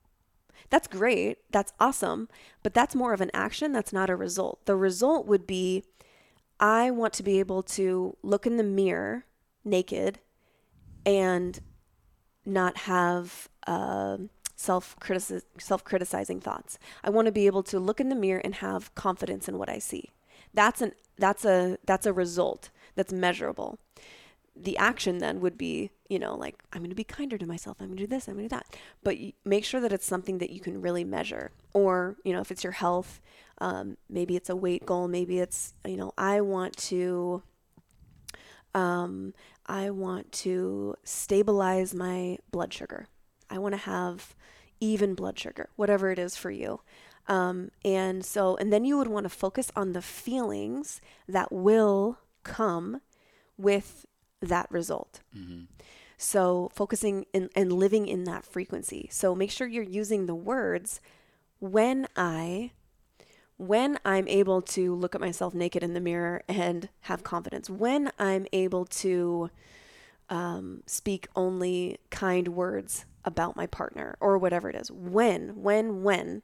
S1: That's great. That's awesome. But that's more of an action. That's not a result. The result would be, I want to be able to look in the mirror naked and not have uh, self self criticizing thoughts. I want to be able to look in the mirror and have confidence in what I see. That's an that's a that's a result that's measurable. The action then would be, you know, like I'm going to be kinder to myself. I'm going to do this. I'm going to do that. But make sure that it's something that you can really measure. Or, you know, if it's your health, um, maybe it's a weight goal. Maybe it's, you know, I want to um, I want to stabilize my blood sugar. I want to have even blood sugar, whatever it is for you. Um, and so, and then you would want to focus on the feelings that will come with that result.
S3: Mm-hmm.
S1: So, focusing in, and living in that frequency. So, make sure you're using the words when I when I'm able to look at myself naked in the mirror and have confidence, when I'm able to um, speak only kind words about my partner or whatever it is, when, when, when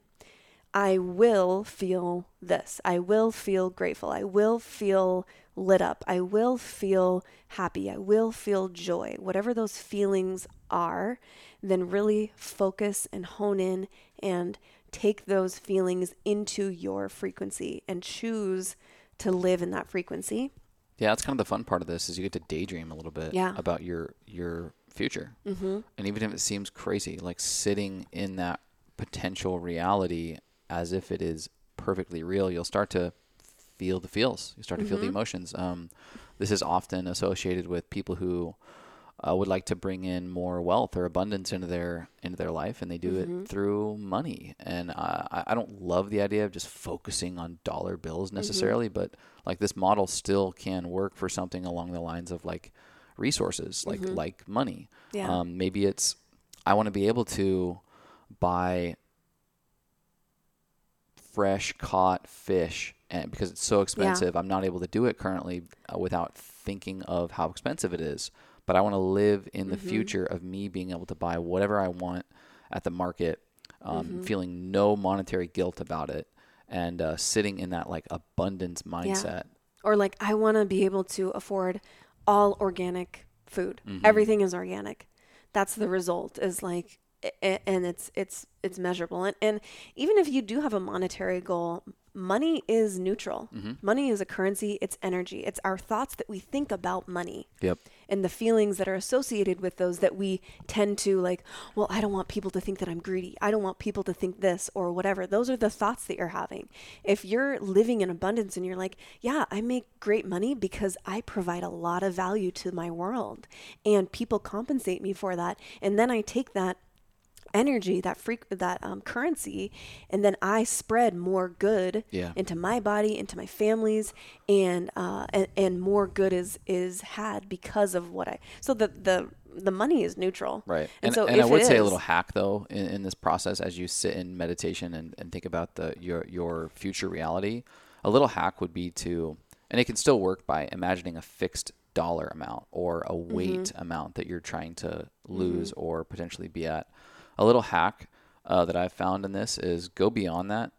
S1: I will feel this, I will feel grateful, I will feel lit up. I will feel happy. I will feel joy. Whatever those feelings are, then really focus and hone in and take those feelings into your frequency and choose to live in that frequency.
S3: Yeah, that's kind of the fun part of this is you get to daydream a little bit
S1: Yeah.
S3: about your your future.
S1: Mm-hmm.
S3: And even if it seems crazy, like sitting in that potential reality as if it is perfectly real, you'll start to feel the feels. You start to feel the emotions. Um, this is often associated with people who uh, would like to bring in more wealth or abundance into their into their life, and they do it through money. And I, I don't love the idea of just focusing on dollar bills necessarily, but like this model still can work for something along the lines of like resources, like like money.
S1: Yeah.
S3: Um, maybe it's I want to be able to buy fresh caught fish and because it's so expensive i'm not able to do it currently uh, without thinking of how expensive it is but i want to live in the future of me being able to buy whatever i want at the market um, feeling no monetary guilt about it and uh, sitting in that like abundance mindset
S1: Or like I want to be able to afford all organic food.
S3: Mm-hmm.
S1: Everything is organic. That's the result is like and it's it's it's measurable. And and even if you do have a monetary goal, money is neutral.
S3: Mm-hmm.
S1: Money is a currency, it's energy. It's our thoughts that we think about money.
S3: yep
S1: and the feelings that are associated with those that we tend to like, well, I don't want people to think that I'm greedy. I don't want people to think this or whatever. Those are the thoughts that you're having. If you're living in abundance and you're like, yeah, I make great money because I provide a lot of value to my world and people compensate me for that. And then I take that energy that freak that um, currency and then i spread more good
S3: Yeah.
S1: into my body into my families and uh and, and more good is is had because of what i so the the the money is neutral
S3: Right.
S1: and,
S3: And,
S1: so
S3: and I would say a little hack though in, in this process as you sit in meditation and, and think about the your your future reality, a little hack would be to and it can still work by imagining a fixed dollar amount or a
S1: Mm-hmm.
S3: weight amount that you're trying to lose or potentially be at. A little hack uh, that I've found in this is go beyond that.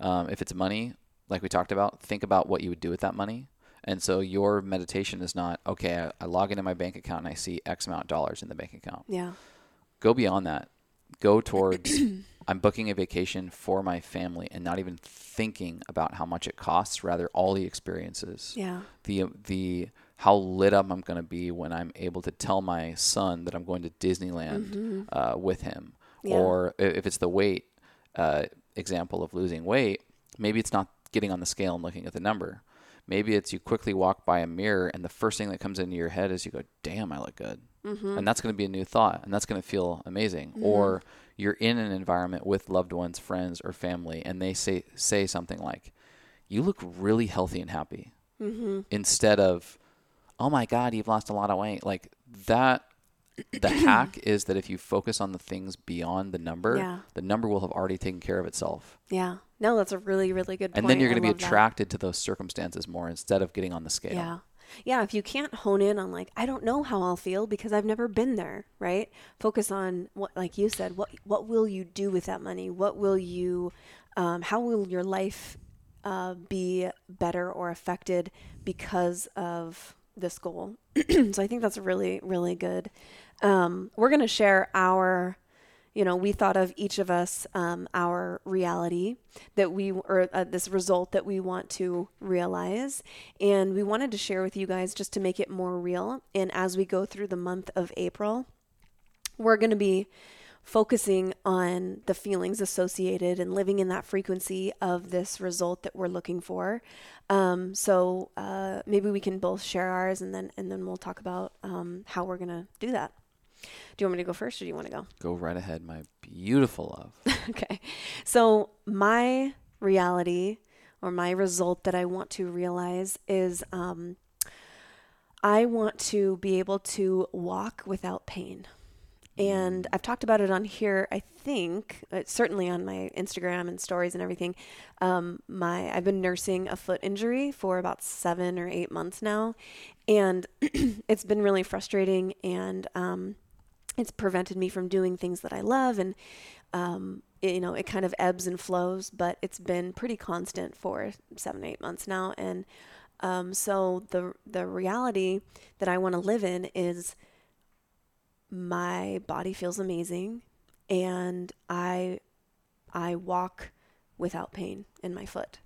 S3: Um, if it's money, like we talked about, think about what you would do with that money. And so your meditation is not, okay, I, I log into my bank account and I see X amount of dollars in the bank account.
S1: yeah
S3: Go beyond that. Go towards, I'm booking a vacation for my family and not even thinking about how much it costs, rather, all the experiences.
S1: yeah
S3: The, the, how lit up I'm going to be when I'm able to tell my son that I'm going to Disneyland uh, with him.
S1: Mm-hmm. Yeah.
S3: Or if it's the weight uh, example of losing weight, maybe it's not getting on the scale and looking at the number. Maybe it's you quickly walk by a mirror and the first thing that comes into your head is you go, damn, I look good.
S1: Mm-hmm.
S3: And that's going to be a new thought and that's going to feel amazing. Or you're in an environment with loved ones, friends, or family, and they say, say something like, you look really healthy and happy.
S1: Mm-hmm.
S3: Instead of, oh my God, you've lost a lot of weight. Like that, the hack is that if you focus on the things beyond the number,
S1: Yeah.
S3: the number will have already taken care of itself.
S1: yeah no that's a really really good point
S3: And then you're going to be
S1: love that.
S3: attracted to those circumstances more instead of getting on the scale.
S1: Yeah. Yeah, if you can't hone in on like I don't know how I'll feel because I've never been there, right? Focus on what like you said, what what will you do with that money? What will you um, how will your life uh, be better or affected because of this goal? so I think that's really really good. Um, we're going to share our you know, we thought of each of us um, our reality that we, or uh, this result that we want to realize. And we wanted to share with you guys just to make it more real. And as we go through the month of April, we're going to be focusing on the feelings associated and living in that frequency of this result that we're looking for. Um, so uh, maybe we can both share ours and then and then we'll talk about um, how we're gonna do that. Do you want me to go first, or do you want to go?
S3: Go right ahead, my beautiful love.
S1: okay. So, my reality or my result that I want to realize is um, I want to be able to walk without pain. And I've talked about it on here, I think, uh, certainly on my Instagram and stories and everything. Um, my I've been nursing a foot injury for about seven or eight months now. And it's been really frustrating and um, it's prevented me from doing things that I love and um, it- you know it kind of ebbs and flows but it's been pretty constant for seven eight months now and Um, so the the reality that I want to live in is my body feels amazing and I I walk without pain in my foot.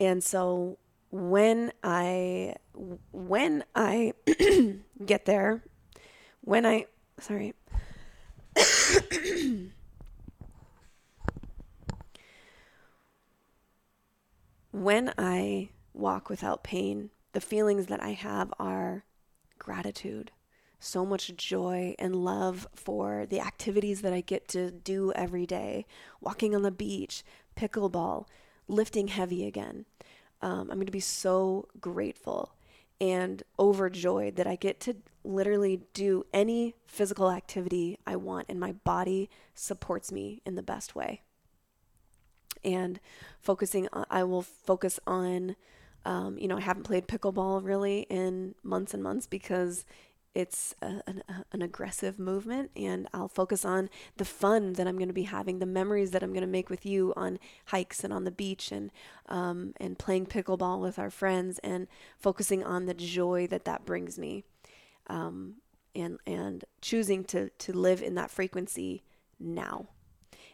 S1: And so when I when I get there, when I sorry. when I walk without pain, the feelings that I have are gratitude, so much joy and love for the activities that I get to do every day walking on the beach, pickleball, lifting heavy again. Um, I'm going to be so grateful and overjoyed that I get to literally do any physical activity I want, and my body supports me in the best way. And focusing, on, I will focus on um, you know, I haven't played pickleball really in months and months because it's a, an, an, aggressive movement and I'll focus on the fun that I'm going to be having, the memories that I'm going to make with you on hikes and on the beach and um, and playing pickleball with our friends and focusing on the joy that that brings me, um, and and choosing to to live in that frequency now,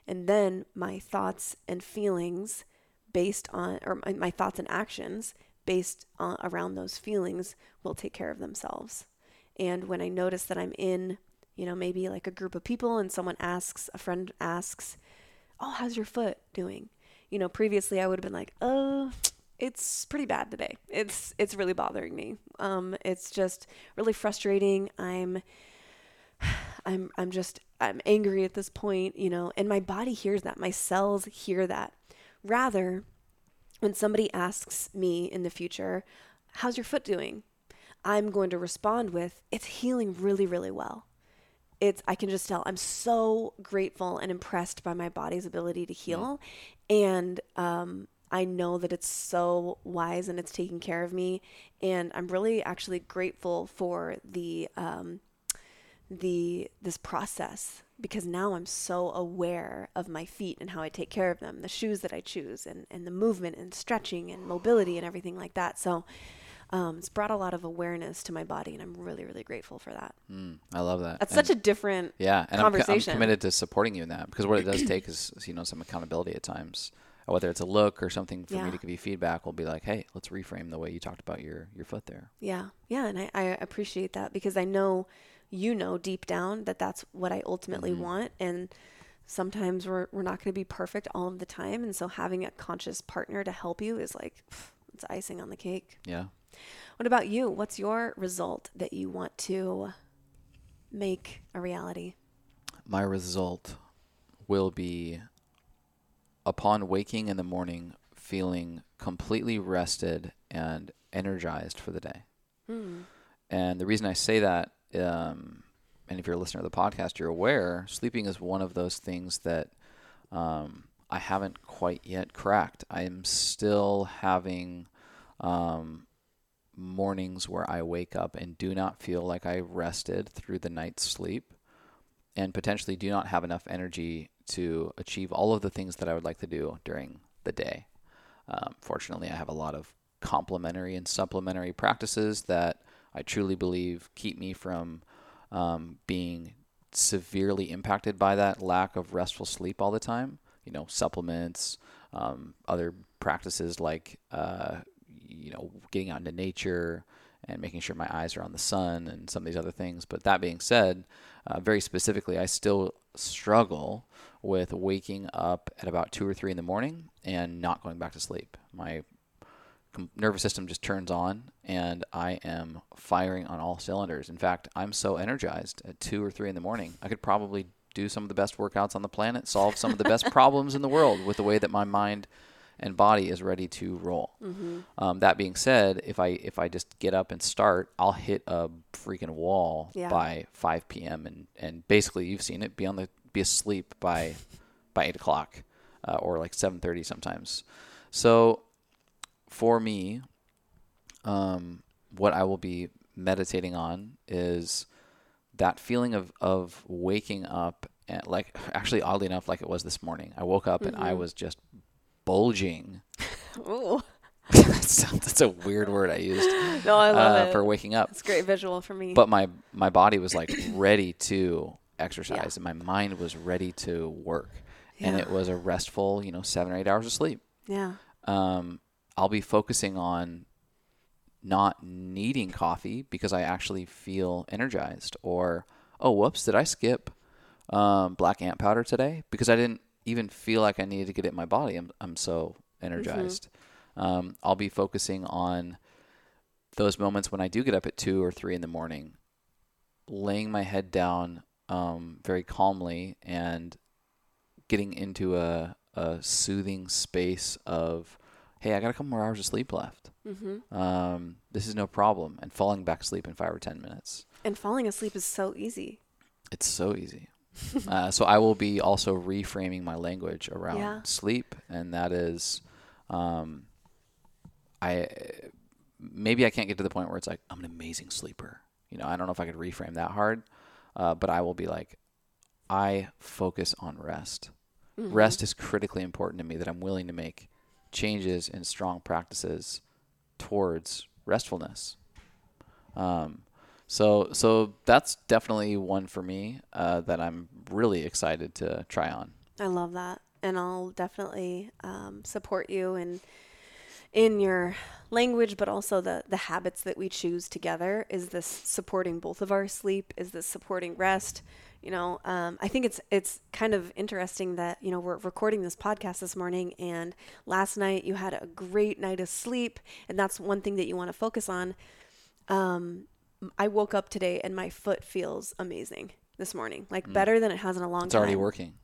S1: and then my thoughts and feelings based on, or my, my thoughts and actions based on, around those feelings will take care of themselves. And when I notice that I'm in, you know, maybe like a group of people and someone asks, a friend asks, Oh, how's your foot doing? You know, previously I would have been like, Oh, it's pretty bad today. It's it's really bothering me. Um, it's just really frustrating. I'm I'm I'm just I'm angry at this point, you know, and my body hears that. My cells hear that. Rather, when somebody asks me in the future, How's your foot doing? I'm going to respond with, It's healing really, really well. It's, I can just tell I'm so grateful and impressed by my body's ability to heal. And um, I know that it's so wise and it's taking care of me. And I'm really actually grateful for the, um, the, this process because now I'm so aware of my feet and how I take care of them, the shoes that I choose, and, and the movement and stretching and mobility and everything like that. So um, it's brought a lot of awareness to my body, and I'm really, really grateful for that.
S3: Mm, I love that.
S1: That's
S3: and
S1: such a different
S3: yeah, and
S1: conversation.
S3: I'm, I'm committed to supporting you in that because what it does take is, you know some accountability at times. Whether it's a look or something for
S1: Yeah.
S3: me to give you feedback, we'll be like, hey, let's reframe the way you talked about your your foot there.
S1: Yeah, yeah, and I, I appreciate that because I know you know deep down that that's what I ultimately
S3: Mhm.
S1: want, and sometimes we're we're not going to be perfect all of the time, and so having a conscious partner to help you is like it's icing on the cake.
S3: Yeah.
S1: What about you? What's your result that you want to make a reality?
S3: my result will be upon waking in the morning feeling completely rested and energized for the day.
S1: Hmm.
S3: And the reason I say that, um, and if you're a listener of the podcast, you're aware, sleeping is one of those things that um, I haven't quite yet cracked. I am still having um, mornings where I wake up and do not feel like I rested through the night's sleep and potentially do not have enough energy to achieve all of the things that I would like to do during the day. Um, fortunately, I have a lot of complementary and supplementary practices that I truly believe keep me from um, being severely impacted by that lack of restful sleep all the time. You know, supplements, um, other practices like, uh, you know, getting out into nature and making sure my eyes are on the sun and some of these other things. But that being said, uh, very specifically, I still struggle with waking up at about two or three in the morning and not going back to sleep. My nervous system just turns on and I am firing on all cylinders. In fact, I'm so energized at two or three in the morning. I could probably do some of the best workouts on the planet, solve some of the best problems in the world with the way that my mind and body is ready to roll.
S1: Mm-hmm.
S3: Um, that being said, if I if I just get up and start, I'll hit a freaking wall
S1: Yeah.
S3: by 5 p.m. and and basically you've seen it be on the be asleep by by eight o'clock uh, or like 7:30 sometimes. So for me, um, what I will be meditating on is that feeling of of waking up and like actually oddly enough like it was this morning. I woke up and I
S1: Mhm.
S3: was just bulging
S1: Ooh.
S3: that's, that's a weird word I used
S1: No, I love
S3: uh,
S1: it.
S3: for waking up.
S1: It's a great visual for me.
S3: But my my body was like ready to exercise, and my mind was ready to work, and it was a restful, you know, seven or eight hours of sleep.
S1: yeah.
S3: um, I'll be focusing on not needing coffee because I actually feel energized. Or, oh, whoops, did I skip um, black ant powder today? Because I didn't even feel like I needed to get it in my body. I'm, I'm so energized. Um, I'll be focusing on those moments when I do get up at two or three in the morning, laying my head down um, very calmly and getting into a, a soothing space of, hey, I got a couple more hours of sleep left.
S1: Mm-hmm.
S3: Um, this is no problem. And falling back asleep in five or 10 minutes.
S1: And falling asleep is so easy.
S3: It's so easy. Uh, so I will be also reframing my language around
S1: Yeah.
S3: sleep, and that is, um, I maybe I can't get to the point where it's like I'm an amazing sleeper. You know, I don't know if I could reframe that hard, uh, but I will be like, I focus on rest.
S1: Mm-hmm.
S3: Rest is critically important to me. That I'm willing to make changes and strong practices towards restfulness. Um, so so that's definitely one for me uh, that I'm really excited to try on.
S1: I love that, and I'll definitely um, support you in in your language, but also the the habits that we choose together. Is this supporting both of our sleep? Is this supporting rest? You know, um, I think it's it's kind of interesting that you know we're recording this podcast this morning, and last night you had a great night of sleep, and that's one thing that you want to focus on. Um, I woke up today and my foot feels amazing this morning, like better than it has in a long
S3: Mm. It's
S1: time.
S3: already working.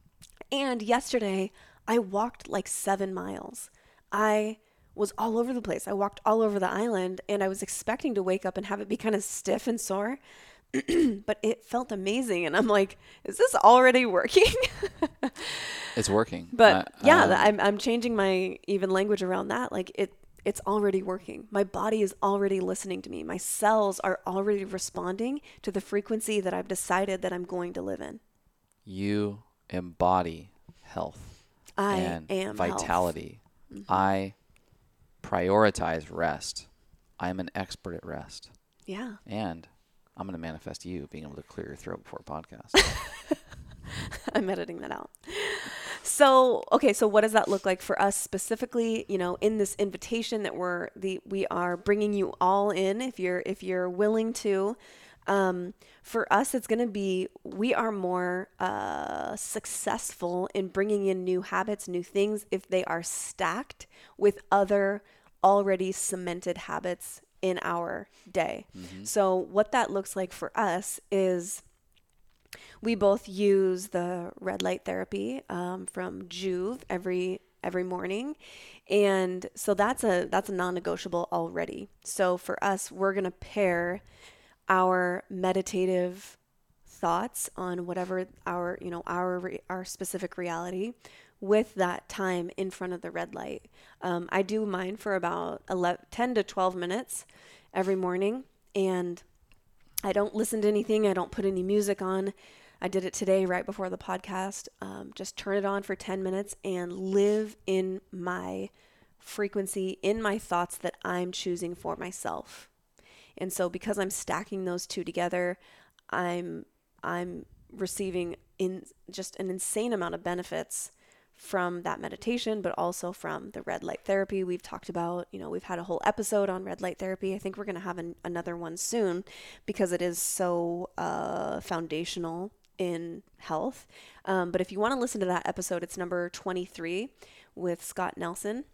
S1: And yesterday, I walked like seven miles. I was all over the place. I walked all over the island, and I was expecting to wake up and have it be kind of stiff and sore. but it felt amazing. And I'm like, is this already working?
S3: It's working.
S1: but
S3: Uh,
S1: yeah,
S3: um,
S1: I'm, I'm changing my even language around that. Like, it, it's already working. My body is already listening to me. My cells are already responding to the frequency that I've decided that I'm going to live in.
S3: you embody health
S1: I
S3: and
S1: am
S3: vitality. Mm-hmm. I prioritize rest. I am an expert at rest,
S1: Yeah.
S3: and I'm going to manifest you being able to clear your throat before a podcast.
S1: I'm editing that out. So, okay, so what does that look like for us specifically, you know, in this invitation that we're the we are bringing you all in if you're if you're willing to um, for us it's going to be we are more uh, successful in bringing in new habits, new things if they are stacked with other already cemented habits in our day. So, what that looks like for us is we both use the red light therapy um, from Joovv every every morning, and so that's a that's a non-negotiable already. So for us, we're gonna pair our meditative thoughts on whatever our you know our our specific reality with that time in front of the red light. Um, I do mine for about 11, 10 to 12 minutes every morning, and I don't listen to anything. I don't put any music on. I did it today right before the podcast. Um, just turn it on for 10 minutes and live in my frequency, in my thoughts that I'm choosing for myself. And so because I'm stacking those two together, I'm I'm receiving in just an insane amount of benefits from that meditation, but also from the red light therapy we've talked about. You know, we've had a whole episode on red light therapy. I think we're going to have an, another one soon because it is so uh, foundational in health. Um, but if you want to listen to that episode, it's number 23 with Scott Nelson.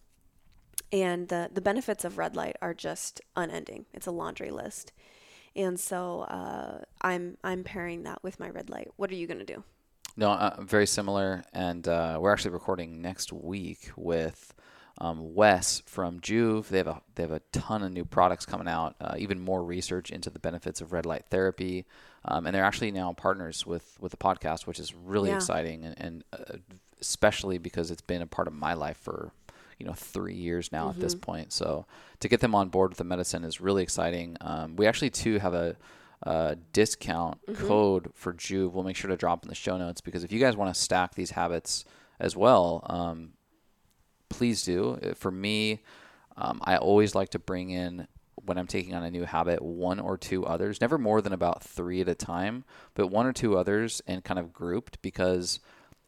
S1: And the, the benefits of red light are just unending. It's a laundry list. And so uh, I'm I'm pairing that with my red light. What are you going to do?
S3: No, uh, very similar, and uh, we're actually recording next week with um, Wes from Joovv. They have a they have a ton of new products coming out, uh, even more research into the benefits of red light therapy, um, and they're actually now partners with with the podcast, which is really
S1: Yeah.
S3: exciting, and, and uh, especially because it's been a part of my life for you know three years now at this point. So to get them on board with the medicine is really exciting. Um, we actually too have a uh, discount code for Joovv. We'll make sure to drop in the show notes because if you guys want to stack these habits as well, um, please do. Uh, For me, um, I always like to bring in when I'm taking on a new habit, one or two others, never more than about three at a time, but one or two others and kind of grouped because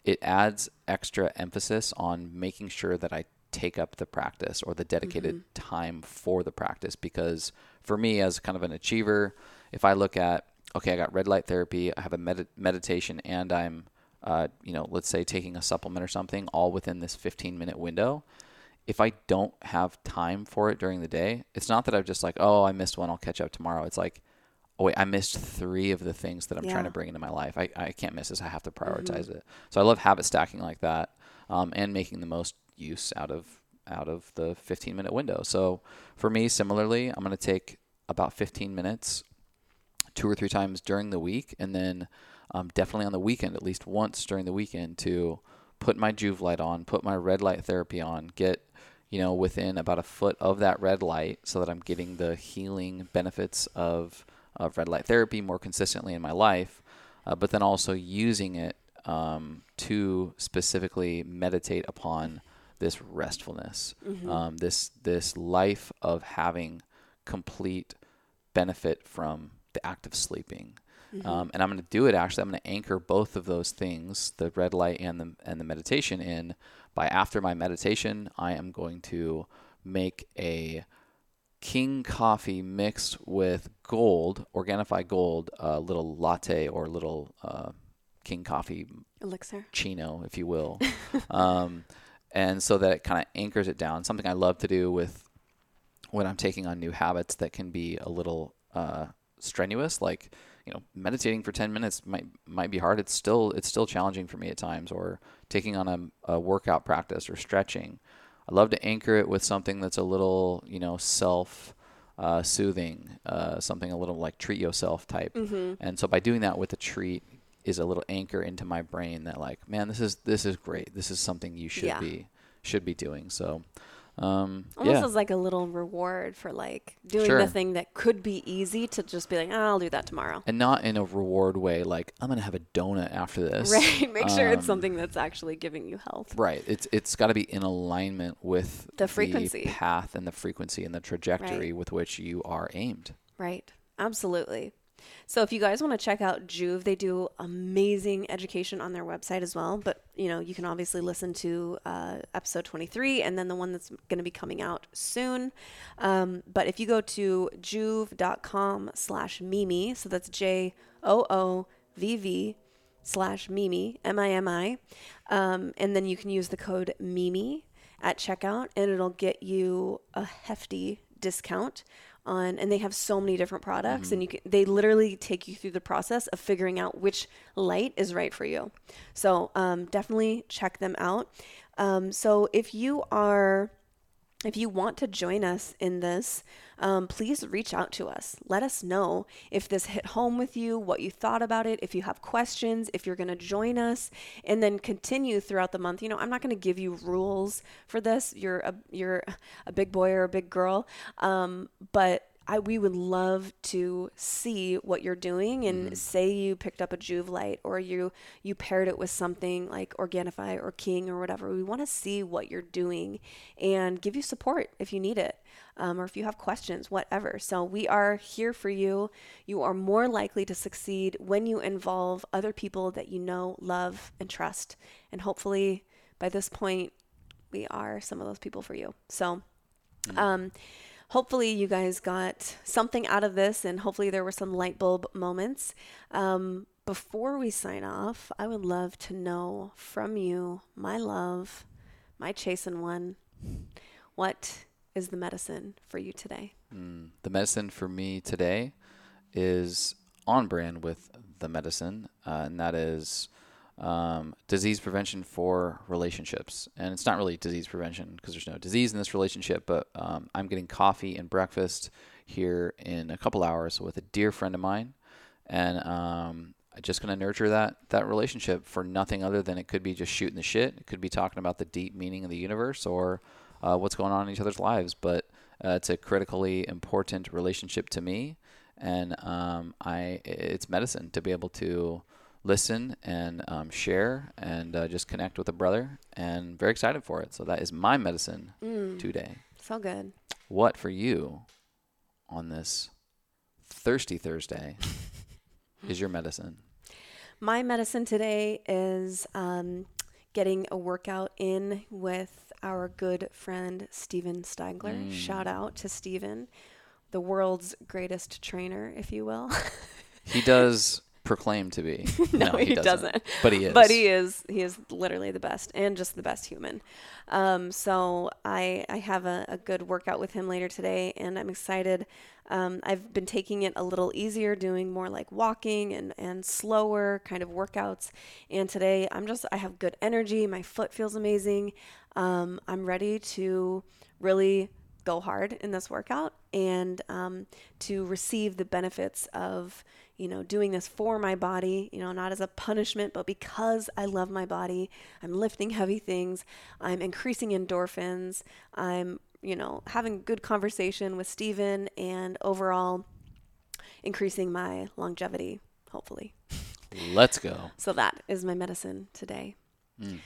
S3: it adds extra emphasis on making sure that I take up the practice or the dedicated mm-hmm. time for the practice. Because for me, as kind of an achiever, if I look at, okay, I got red light therapy, I have a med- meditation, and I'm, uh, you know, let's say taking a supplement or something all within this 15 minute window if I don't have time for it during the day, it's not that I'm just like, oh, I missed one, I'll catch up tomorrow. It's like, oh wait, I missed three of the things that I'm yeah. trying to bring into my life. I, I can't miss this. I have to prioritize mm-hmm. it. So I love habit stacking like that, um, and making the most use out of out of the 15 minute window. So for me, similarly, I'm going to take about 15 minutes, two or three times during the week, and then um, definitely on the weekend, at least once during the weekend, to put my Joovv light on, put my red light therapy on, get you know, within about a foot of that red light so that I'm getting the healing benefits of, of red light therapy more consistently in my life, uh, but then also using it um, to specifically meditate upon this restfulness, mm-hmm. um, this this life of having complete benefit from the act of sleeping. Mm-hmm. Um, and I'm going to do it actually. I'm going to anchor both of those things, the red light and the and the meditation, in by after my meditation, I am going to make a Kion coffee mixed with gold, Organifi gold, a little latte or little uh, Kion coffee
S1: elixir
S3: chino, if you will. um, and so that it kind of anchors it down. Something I love to do with when I'm taking on new habits that can be a little uh, strenuous, like you know, meditating for 10 minutes might might be hard. It's still it's still challenging for me at times. Or taking on a, a workout practice or stretching. I love to anchor it with something that's a little you know self uh, soothing, uh, something a little like treat yourself type. Mm-hmm. And so by doing that with a treat is a little anchor into my brain that like, man, this is this is great. This is something you should yeah. be should be doing. So um,
S1: Almost
S3: yeah.
S1: as like a little reward for like doing sure. the thing that could be easy to just be like, oh, I'll do that tomorrow.
S3: And not in a reward way, like I'm gonna have a donut after this.
S1: Right. Make sure it's um, something that's actually giving you health.
S3: Right. It's it's got to be in alignment with
S1: the frequency,
S3: the path, and the frequency and the trajectory right. with which you are aimed.
S1: Right. Absolutely. So if you guys want to check out Joovv, they do amazing education on their website as well. But you know, you can obviously listen to uh, episode 23 and then the one that's going to be coming out soon. Um, but if you go to joovv.com slash Mimi, so that's J O O V V slash Mimi, M I M I, um, and then you can use the code Mimi at checkout and it'll get you a hefty discount on and they have so many different products mm-hmm. and you can they literally take you through the process of figuring out which light is right for you so um, definitely check them out um, so if you are if you want to join us in this, um, please reach out to us. Let us know if this hit home with you, what you thought about it, if you have questions, if you're going to join us, and then continue throughout the month. You know, I'm not going to give you rules for this. You're a you're a big boy or a big girl, um, but I, we would love to see what you're doing and mm-hmm. say you picked up a Joovv light or you you paired it with something like Organifi or Kion or whatever. We want to see what you're doing and give you support if you need it um, or if you have questions, whatever. So we are here for you. You are more likely to succeed when you involve other people that you know, love, and trust. And hopefully by this point, we are some of those people for you. So, mm-hmm. um, hopefully you guys got something out of this and hopefully there were some light bulb moments. Um, before we sign off, I would love to know from you, my love, my chasen one, what is the medicine for you today?
S3: Mm, the medicine for me today is on brand with the medicine, uh, and that is um, disease prevention for relationships. And it's not really disease prevention because there's no disease in this relationship, but um, I'm getting coffee and breakfast here in a couple hours with a dear friend of mine. And um, I'm just going to nurture that, that relationship for nothing other than it could be just shooting the shit. It could be talking about the deep meaning of the universe or uh, what's going on in each other's lives. But uh, it's a critically important relationship to me. And um, I, it's medicine to be able to listen and um, share and uh, just connect with a brother and very excited for it. So that is my medicine mm. today.
S1: So good.
S3: What for you on this thirsty Thursday is your medicine?
S1: My medicine today is um, getting a workout in with our good friend Steven Steigler.
S3: Mm.
S1: Shout out to Steven, the world's greatest trainer, if you will.
S3: He does proclaim to be.
S1: no, he, doesn't.
S3: But he is.
S1: But he is. He is literally the best, and just the best human. Um, so I I have a, a good workout with him later today, and I'm excited. Um, I've been taking it a little easier, doing more like walking and and slower kind of workouts. And today I'm just I have good energy. My foot feels amazing. Um, I'm ready to really go hard in this workout and um, to receive the benefits of you know doing this for my body you know not as a punishment but because i love my body i'm lifting heavy things i'm increasing endorphins i'm you know having good conversation with Steven and overall increasing my longevity hopefully
S3: Let's go.
S1: so that is my medicine today
S3: Mm.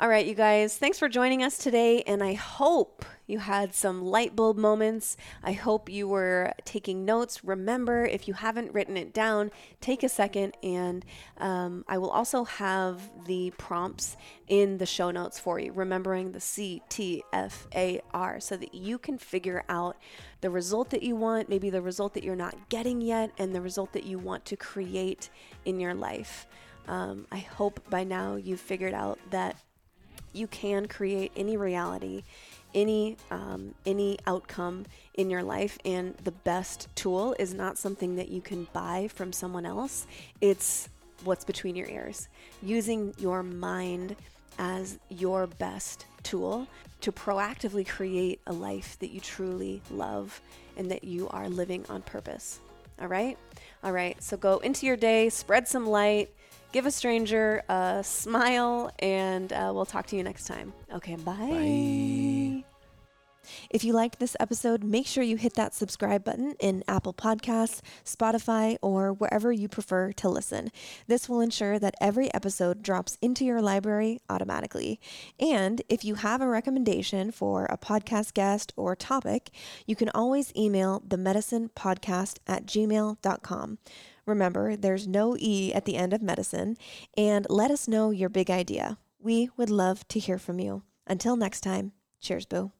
S1: All right, you guys, thanks for joining us today. And I hope you had some light bulb moments. I hope you were taking notes. Remember, if you haven't written it down, take a second. And um, I will also have the prompts in the show notes for you, remembering the C T F A R, so that you can figure out the result that you want, maybe the result that you're not getting yet, and the result that you want to create in your life. Um, I hope by now you've figured out that you can create any reality, any um, any outcome in your life, and the best tool is not something that you can buy from someone else. It's what's between your ears. Using your mind as your best tool to proactively create a life that you truly love and that you are living on purpose. All right? All right. So go into your day, spread some light, give a stranger a smile, and uh, we'll talk to you next time. Okay, bye.
S3: Bye.
S2: If you liked this episode, make sure you hit that subscribe button in Apple Podcasts, Spotify, or wherever you prefer to listen. This will ensure that every episode drops into your library automatically. And if you have a recommendation for a podcast guest or topic, you can always email the medicine podcast at gmail.com. Remember, there's no E at the end of medicine, and let us know your big idea. We would love to hear from you. Until next time, cheers, boo.